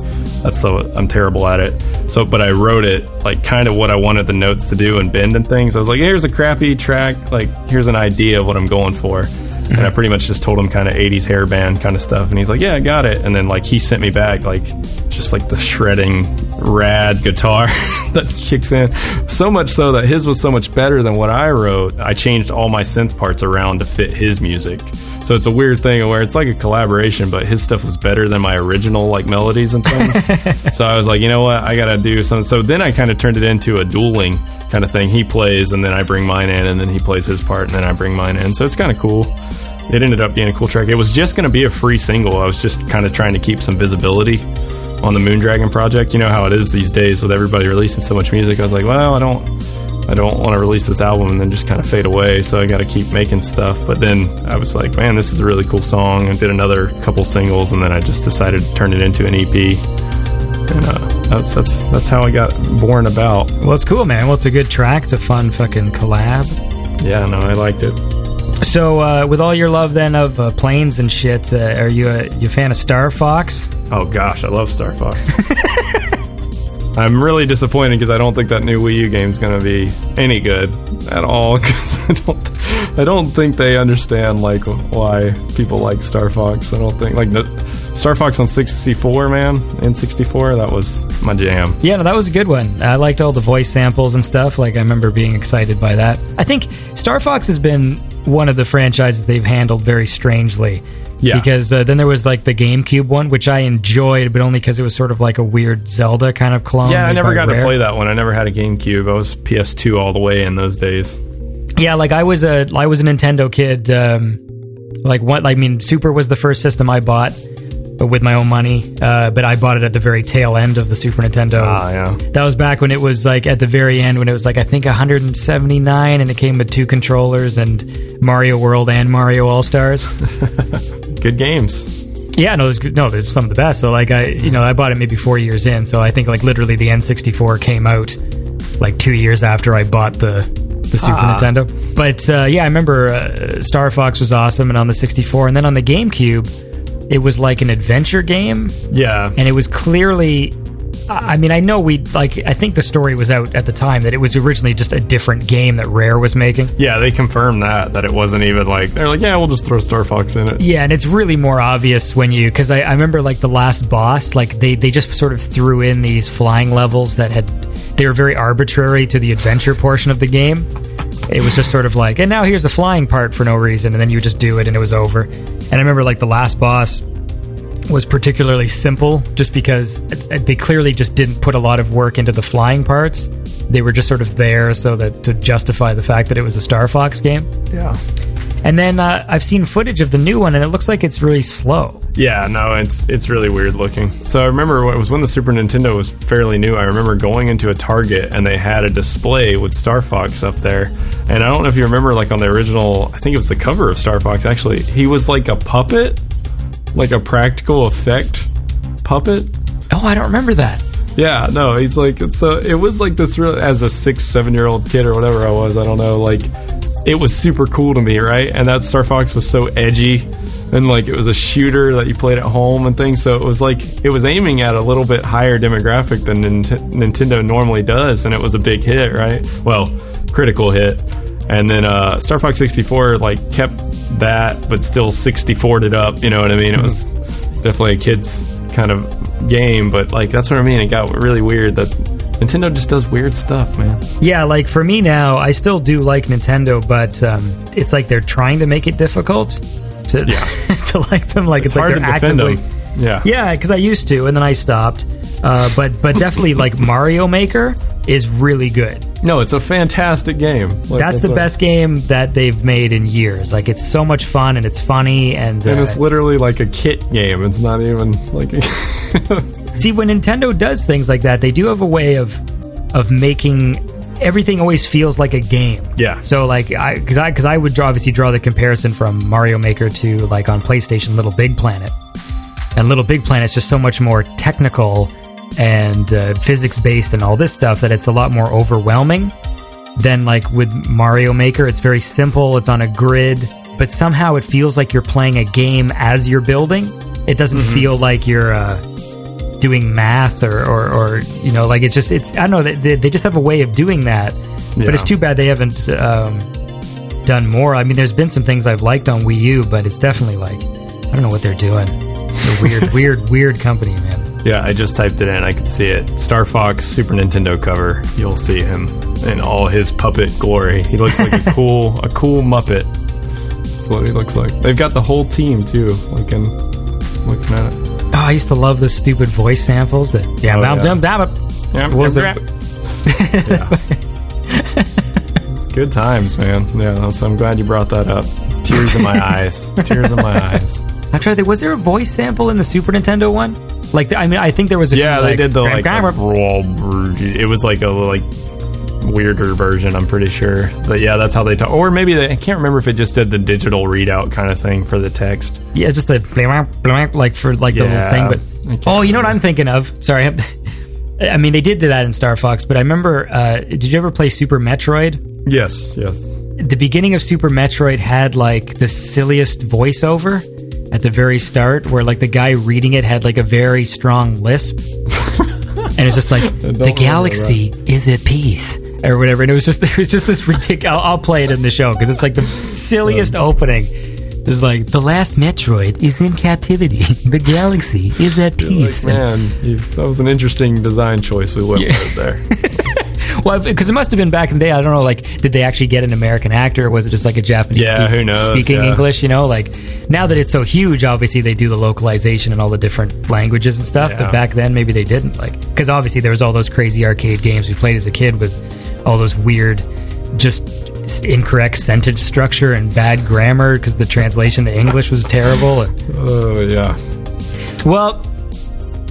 that's the I'm terrible at it. So, but I wrote it like kind of what I wanted the notes to do and bend and things. I was like, here's a crappy track. Like here's an idea of what I'm going for. And I mm-hmm. pretty much just told him kind of 80s hair band kind of stuff. And he's like, yeah, I got it. And then like he sent me back like just like the shredding rad guitar that kicks in. So much so that his was so much better than what I wrote. I changed all my synth parts around to fit his music. So it's a weird thing where it's like a collaboration, but his stuff was better than my original like melodies and things. so I was like, you know what, I gotta do something. So then I kind of turned it into a dueling kind of thing. He plays and then I bring mine in, and then he plays his part and then I bring mine in. So it's kind of cool. It ended up being a cool track. It was just going to be a free single. I was just kind of trying to keep some visibility on the Moondragon project. You know how it is these days with everybody releasing so much music. I was like, well, I don't, I don't want to release this album and then just kind of fade away. So I got to keep making stuff. But then I was like, man, this is a really cool song. and did another couple singles, and then I just decided to turn it into an EP. And uh, that's that's that's how I got born about. well, it's cool, man. Well, it's a good track. It's a fun fucking collab. Yeah, no, I liked it. So, uh, with all your love then of uh, planes and shit, uh, are you a you a fan of Star Fox? Oh gosh, I love Star Fox. I'm really disappointed because I don't think that new Wii U game is going to be any good at all. Because I don't, I don't think they understand like why people like Star Fox. I don't think like the, Star Fox on 64, man, in 64, that was my jam. Yeah, no, that was a good one. I liked all the voice samples and stuff. Like, I remember being excited by that. I think Star Fox has been one of the franchises they've handled very strangely. Yeah. Because uh, then there was like the GameCube one, which I enjoyed, but only because it was sort of like a weird Zelda kind of clone. Yeah, I never got to play that one. I never had a GameCube. I was PS2 all the way in those days. Yeah, like I was a I was a Nintendo kid. Um, like what? I mean, Super was the first system I bought, but with my own money. Uh, but I bought it at the very tail end of the Super Nintendo. Ah, yeah. That was back when it was like at the very end when it was like I think 179 and it came with two controllers and Mario World and Mario All Stars. Good games. yeah, no, good. no, there's some of the best. So like I, you know, I bought it maybe four years in. So I think like literally the N64 came out like two years after I bought the the Super Ah. Nintendo. But uh, yeah, I remember uh, Star Fox was awesome, and on the 64, and then on the GameCube, it was like an adventure game Yeah. and it was clearly I mean, I know we like. I think the story was out at the time that it was originally just a different game that Rare was making. Yeah, they confirmed that that it wasn't even like they're like, yeah, we'll just throw Star Fox in it. Yeah, and it's really more obvious when you because I, I remember like the last boss, like they they just sort of threw in these flying levels that had they were very arbitrary to the adventure portion of the game. It was just sort of like, and now here's the flying part for no reason, and then you would just do it and it was over. And I remember like the last boss was particularly simple just because they clearly just didn't put a lot of work into the flying parts. They were just sort of there so that to justify the fact that it was a Star Fox game. Yeah. And then uh, I've seen footage of the new one, and it looks like it's really slow. Yeah, no, it's it's really weird looking. So I remember it was when the Super Nintendo was fairly new. I remember going into a Target and they had a display with Star Fox up there. And I don't know if you remember, like on the original, I think it was the cover of Star Fox. Actually, he was like a puppet, like a practical effect puppet. Oh, I don't remember that. Yeah, no, he's like it's a, it was like this real as a six, seven year old kid or whatever I was, I don't know, like it was super cool to me, right? And that Star Fox was so edgy and like it was a shooter that you played at home and things, so it was like it was aiming at a little bit higher demographic than Nint- Nintendo normally does, and it was a big hit, right? Well, critical hit. And then uh, Star Fox 64 like kept that, but still 64'd it up. You know what I mean? It was definitely a kid's kind of game, but like that's what I mean. It got really weird that Nintendo just does weird stuff, man. Yeah, like for me now, I still do like Nintendo, but um, it's like they're trying to make it difficult to to like them. Like it's, It's hard like to they're defend actively. them. Yeah. Yeah, because I used to, and then I stopped. Uh, but but definitely like Mario Maker is really good. No, it's a fantastic game. Like, That's it's the a- best game that they've made in years. Like it's so much fun and it's funny and, And uh, it's literally like a kit game. It's not even like. A see when Nintendo does things like that, they do have a way of of making everything always feels like a game. Yeah. So like I because I because I would draw, obviously draw the comparison from Mario Maker to like on PlayStation Little Big Planet, and Little Big Planet's just so much more technical and uh, physics based and all this stuff that it's a lot more overwhelming than like with Mario Maker. It's very simple. It's on a grid, but somehow it feels like you're playing a game as you're building. It doesn't Mm-hmm. feel like you're. Uh, doing math or, or, or you know like it's just it's i don't know they, they just have a way of doing that but it's too bad they haven't um, done more i mean there's been some things i've liked on wii u but it's definitely like i don't know what they're doing they're weird weird weird company man yeah, I just typed it in. I could see it. Star Fox Super Nintendo cover. You'll see him in all his puppet glory. He looks like a cool, a cool Muppet. That's what he looks like. They've got the whole team too. Like in looking at it. Oh i used to love the stupid voice samples that yeah, Oh, bam, yeah. bam, bam, Yeah, What was yeah. that? It's good times, man. Yeah, so I'm glad you brought that up. Tears in my eyes. Tears in my eyes. i'm trying to think was there a voice sample in the super nintendo one like i mean i think there was a Yeah, few, they like, did the like. "Grr, the It was like a like weirder version. I'm pretty sure, but yeah, that's how they talk. Or maybe they, I can't remember if it just did the digital readout kind of thing for the text. Yeah, just a like for like the Yeah, little thing. But oh, you know what. I'm thinking of? Sorry, I mean they did do that in Star Fox, but I remember. Uh, did you ever play Super Metroid? Yes, yes. The beginning of Super Metroid had like the silliest voiceover at the very start, where like the guy reading it had like a very strong lisp, and it's just like the galaxy is at peace. Or whatever, and it was just it was just this ridiculous. I'll, I'll play it in the show because it's like the silliest um, opening. It's like the last Metroid is in captivity. The galaxy is at peace. Like, man, you, that was an interesting design choice we went Yeah. with there. well, because it must have been back in the day. I don't know. Like, did they actually get an American actor, or was it just like a Japanese? Yeah, who knows, Speaking yeah. English, you know, like now that it's so huge, obviously they do the localization and all the different languages and stuff. But back then, maybe they didn't. Like, because obviously there was all those crazy arcade games we played as a kid with all those weird, just incorrect sentence structure and bad grammar because the translation to English was terrible. Oh yeah. well.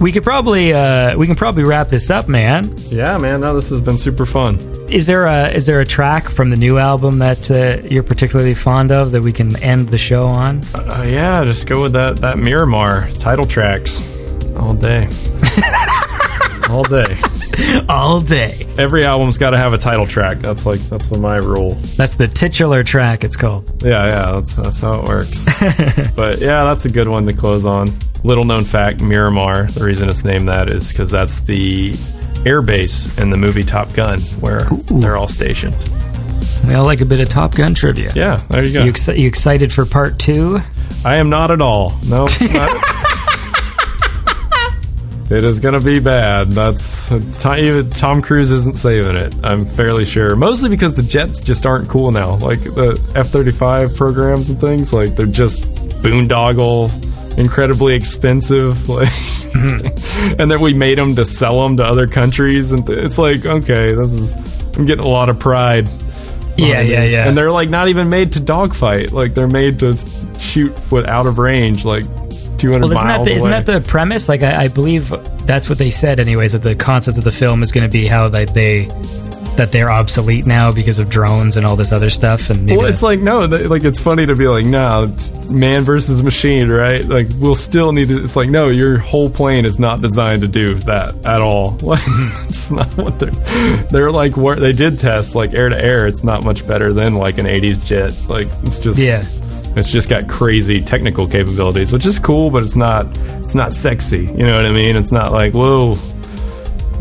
We could probably uh, we can probably wrap this up, man. Yeah, man. No, this has been super fun. Is there a is there a track from the new album that uh, you're particularly fond of that we can end the show on? Uh, yeah, just go with that that Miramar title tracks all day, all day. all day. Every album's got to have a title track. That's like that's my rule. That's the titular track. It's called. Yeah, yeah, that's that's how it works. but yeah, that's a good one to close on. Little known fact: Miramar. The reason it's named that is because that's the air base in the movie Top Gun, where they're all stationed. We all like a bit of Top Gun trivia. Yeah, there you go. You, exci- you excited for part two? I am not at all. No. not- it is going to be bad. That's Tom, even Tom Cruise isn't saving it. I'm fairly sure. Mostly because the jets just aren't cool now. Like the F-35 programs and things, like they're just boondoggle, incredibly expensive. Like, mm-hmm. and then we made them to sell them to other countries, and th- it's like, okay, this is. I'm getting a lot of pride. Yeah, yeah, yeah. And they're like not even made to dogfight. Like they're made to shoot with out of range, like 200 Well, isn't that miles the, isn't that the premise? Like, I, I believe that's what they said, anyways. That the concept of the film is going to be how that they that they're obsolete now because of drones and all this other stuff. And maybe well, it's like no, th- like it's funny to be like, no, it's man versus machine, right? Like we'll still need to. It's like no, your whole plane is not designed to do that at all. Like, it's not what they're. They're like where they did test like air to air. It's not much better than like an '80s jet. Like it's just yeah. It's just got crazy technical capabilities, which is cool, but it's not. It's not sexy. You know what I mean? It's not like whoa.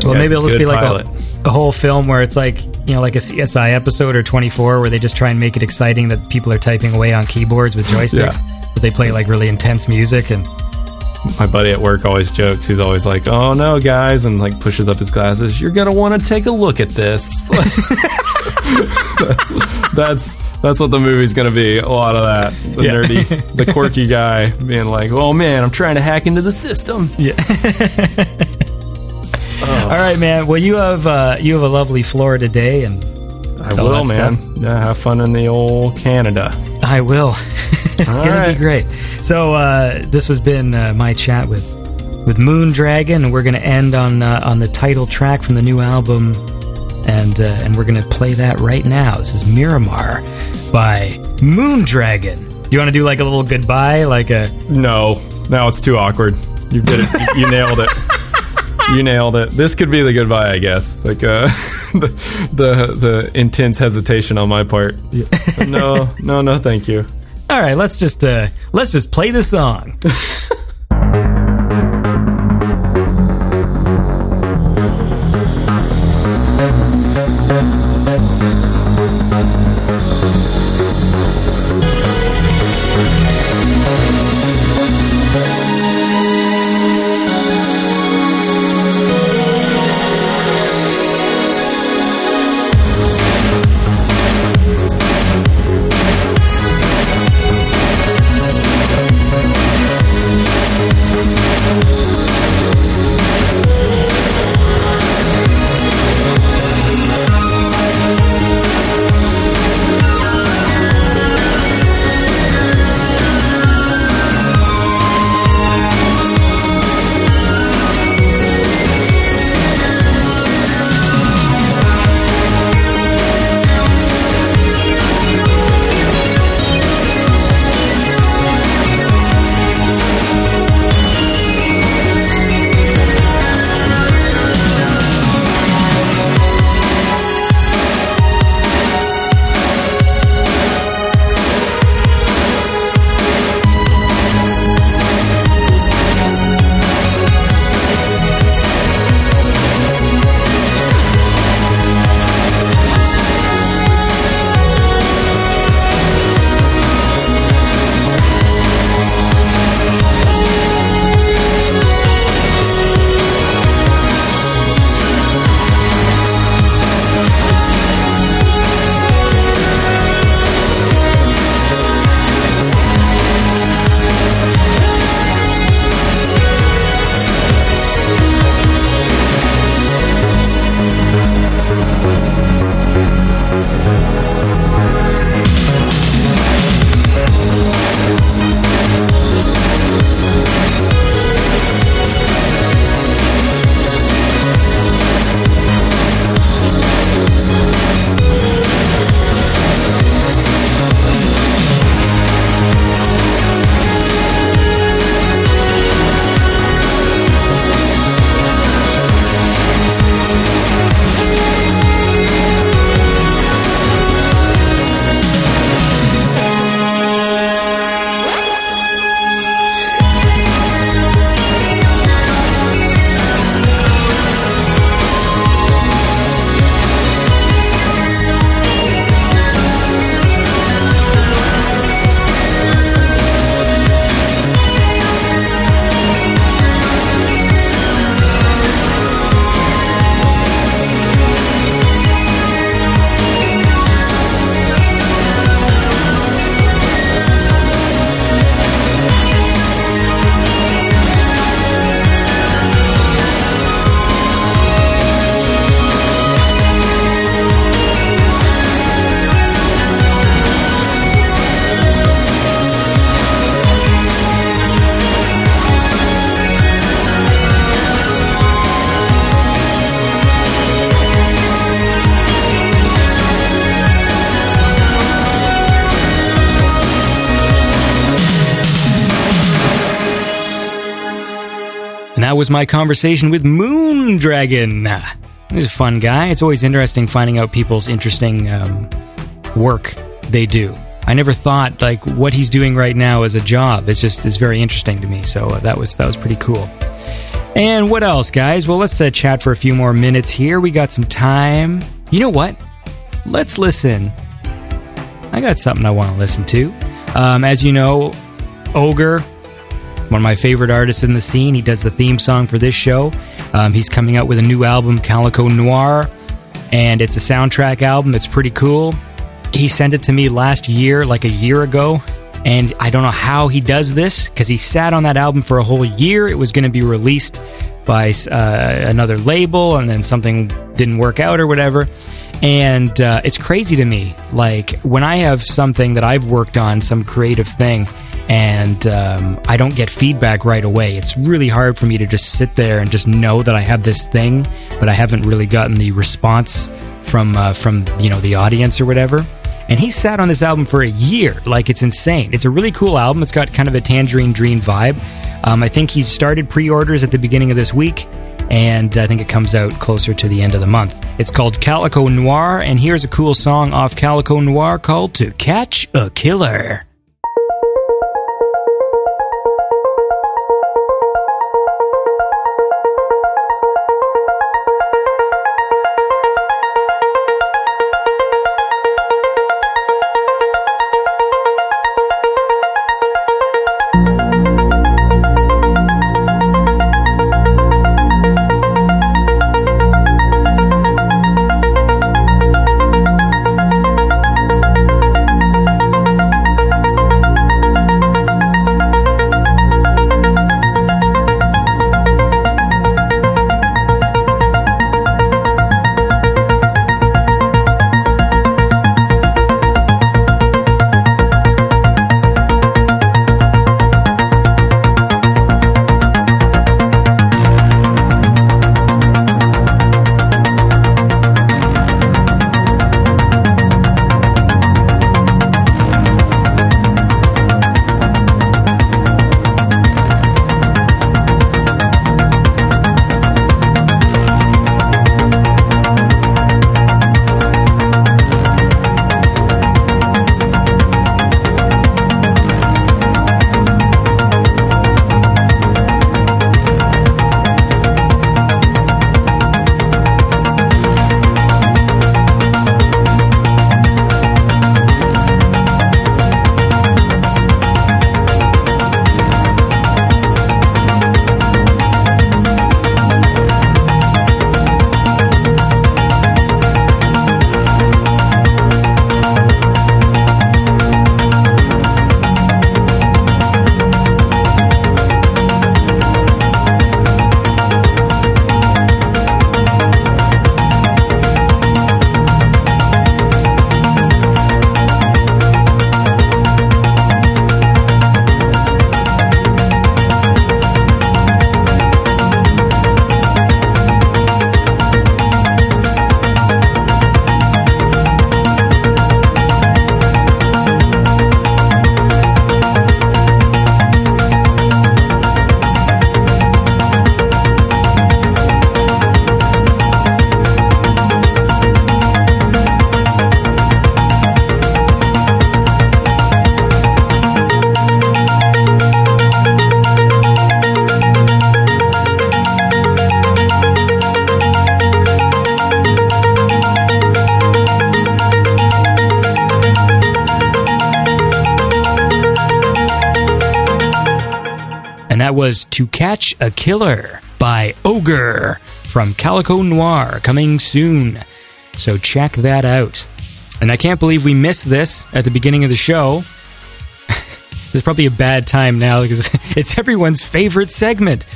Well, maybe it'll just be like a, a whole film where it's like you know, like a CSI episode or 24, where they just try and make it exciting that people are typing away on keyboards with joysticks, but they play like really intense music and. My buddy at work always jokes. He's always like, "Oh no, guys," and like pushes up his glasses. You're gonna want to take a look at this. that's, that's that's what the movie's gonna be. A lot of that. The Yeah. nerdy, the quirky guy being like, "Oh man, I'm trying to hack into the system." Yeah. All right, man. Well, you have uh, you have a lovely Florida day, and I all will, man. stuff. Yeah, have fun in the old Canada. I will. it's All gonna right. be great. So uh, this has been uh, my chat with with Moondragon, we're gonna end on uh, on the title track from the new album, and uh, and we're gonna play that right now. This is Miramar by Moondragon. Do you want to do like a little goodbye, like a No, no, it's too awkward. You did it. you, you nailed it. You nailed it. This could be the goodbye, I guess. Like uh, the, the the intense hesitation on my part. But no, no, no, thank you. All right, let's just uh let's just play the song. was my conversation with Moondragon. He's a fun guy. It's always interesting finding out people's interesting um, work they do. I never thought like what he's doing right now as a job. It's just it's very interesting to me. So uh, that was that was pretty cool. And what else, guys? Well, let's uh, chat for a few more minutes here. We got some time. You know what? Let's listen. I got something I want to listen to. Um, as you know, Ogre, one of my favorite artists in the scene, he does the theme song for this show. Um, he's coming out with a new album, Calico Noir, and it's a soundtrack album. It's pretty cool. He sent it to me last year, like a year ago, and I don't know how he does this because he sat on that album for a whole year. It was going to be released by uh, another label, and then something didn't work out or whatever. And uh, it's crazy to me. Like when I have something that I've worked on, some creative thing, and um, I don't get feedback right away. It's really hard for me to just sit there and just know that I have this thing, but I haven't really gotten the response from uh, from you know the audience or whatever. And he sat on this album for a year. Like it's insane. It's a really cool album. It's got kind of a Tangerine Dream vibe. Um, I think he started pre-orders at the beginning of this week, and I think it comes out closer to the end of the month. It's called Calico Noir, and here's a cool song off Calico Noir called "To Catch a Killer." Catch a Killer by Ogre from Calico Noir, coming soon. So check that out. And I can't believe we missed this at the beginning of the show. There's probably a bad time now because it's everyone's favorite segment.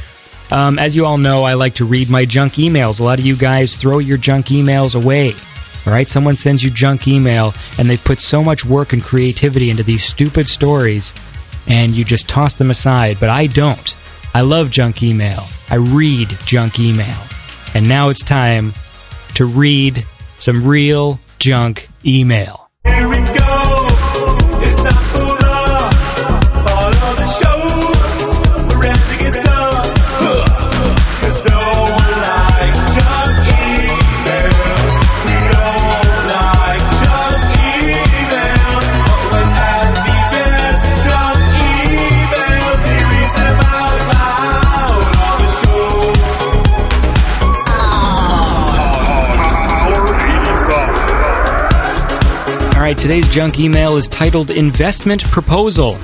Um, as you all know, I like to read my junk emails. A lot of you guys throw your junk emails away. All right, someone sends you junk email and they've put so much work and creativity into these stupid stories and you just toss them aside. But I don't. I love junk email. I read junk email. And now it's time to read some real junk email. Right, today's junk email is titled Investment Proposal.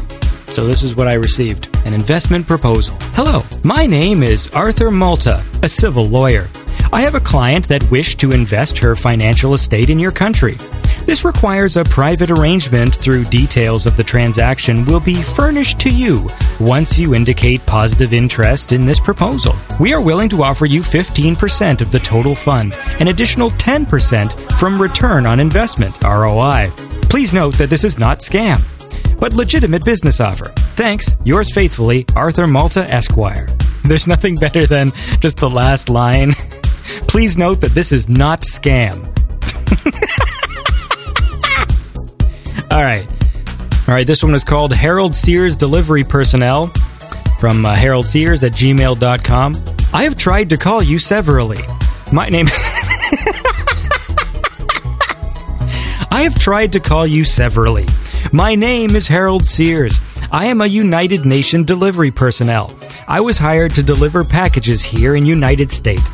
So this is what I received an investment proposal. Hello, my name is Arthur Malta, a civil lawyer. I have a client that wished to invest her financial estate in your country. This requires a private arrangement through details of the transaction will be furnished to you once you indicate positive interest in this proposal. We are willing to offer you 15% of the total fund, an additional 10% from return on investment, ROI. Please note that this is not scam, but legitimate business offer. Thanks, yours faithfully, Arthur Malta Esquire. There's nothing better than just the last line. Please note that this is not scam. All right. All right, this one is called Harold Sears Delivery Personnel from uh, Harold Sears at gmail.com. I have tried to call you severally. My name. I have tried to call you severally. My name is Harold Sears. I am a United Nation delivery personnel. I was hired to deliver packages here in United States.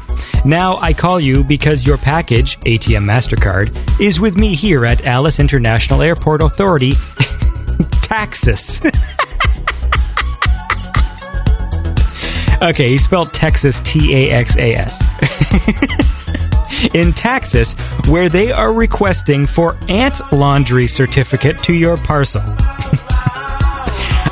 Now I call you because your package, ATM MasterCard, is with me here at Alice International Airport Authority, Texas. okay, he spelled Texas T A X A S. In Texas, where they are requesting for ant laundry certificate to your parcel.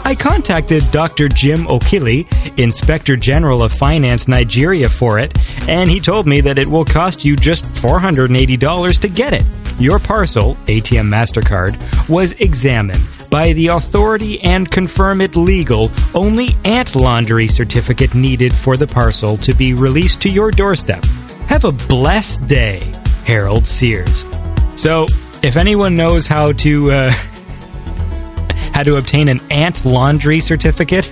I contacted Dr. Jim Okili, Inspector General of Finance Nigeria, for it, and he told me that it will cost you just $480 to get it. Your parcel, ATM MasterCard, was examined by the authority and confirm it legal. Only ant laundry certificate needed for the parcel to be released to your doorstep. Have a blessed day, Harold Sears. So, if anyone knows how to uh, how to obtain an ant laundry certificate.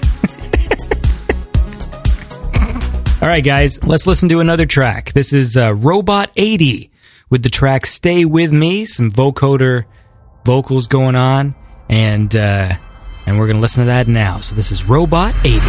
All right, guys, let's listen to another track. This is uh, Robot 80 with the track Stay With Me, some vocoder vocals going on, and, uh, and we're going to listen to that now. So this is Robot 80.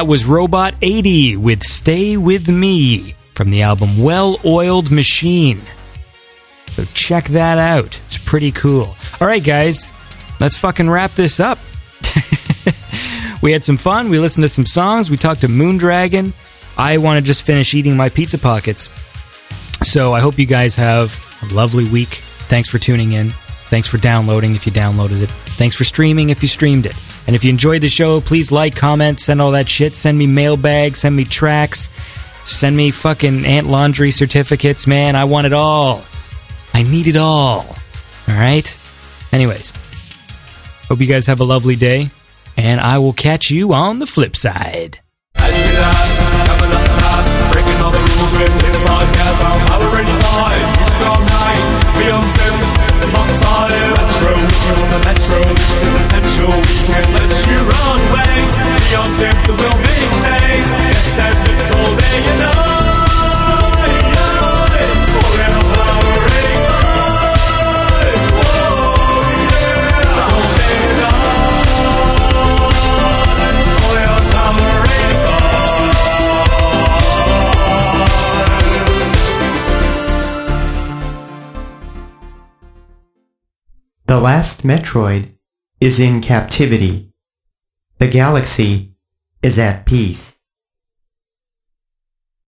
That was Robot 80 with Stay With Me from the album Well Oiled Machine. So check that out. It's pretty cool. All right, guys, let's fucking wrap this up. we had some fun. We listened to some songs. We talked to Moondragon. I want to just finish eating my pizza pockets. So I hope you guys have a lovely week. Thanks for tuning in. Thanks for downloading if you downloaded it. Thanks for streaming if you streamed it. And if you enjoyed the show, please like, comment, send all that shit. Send me mailbag, send me tracks, send me fucking ant laundry certificates, man. I want it all. I need it all. All right? Anyways, hope you guys have a lovely day, and I will catch you on the flip side. The last Metroid is in captivity. The galaxy is at peace.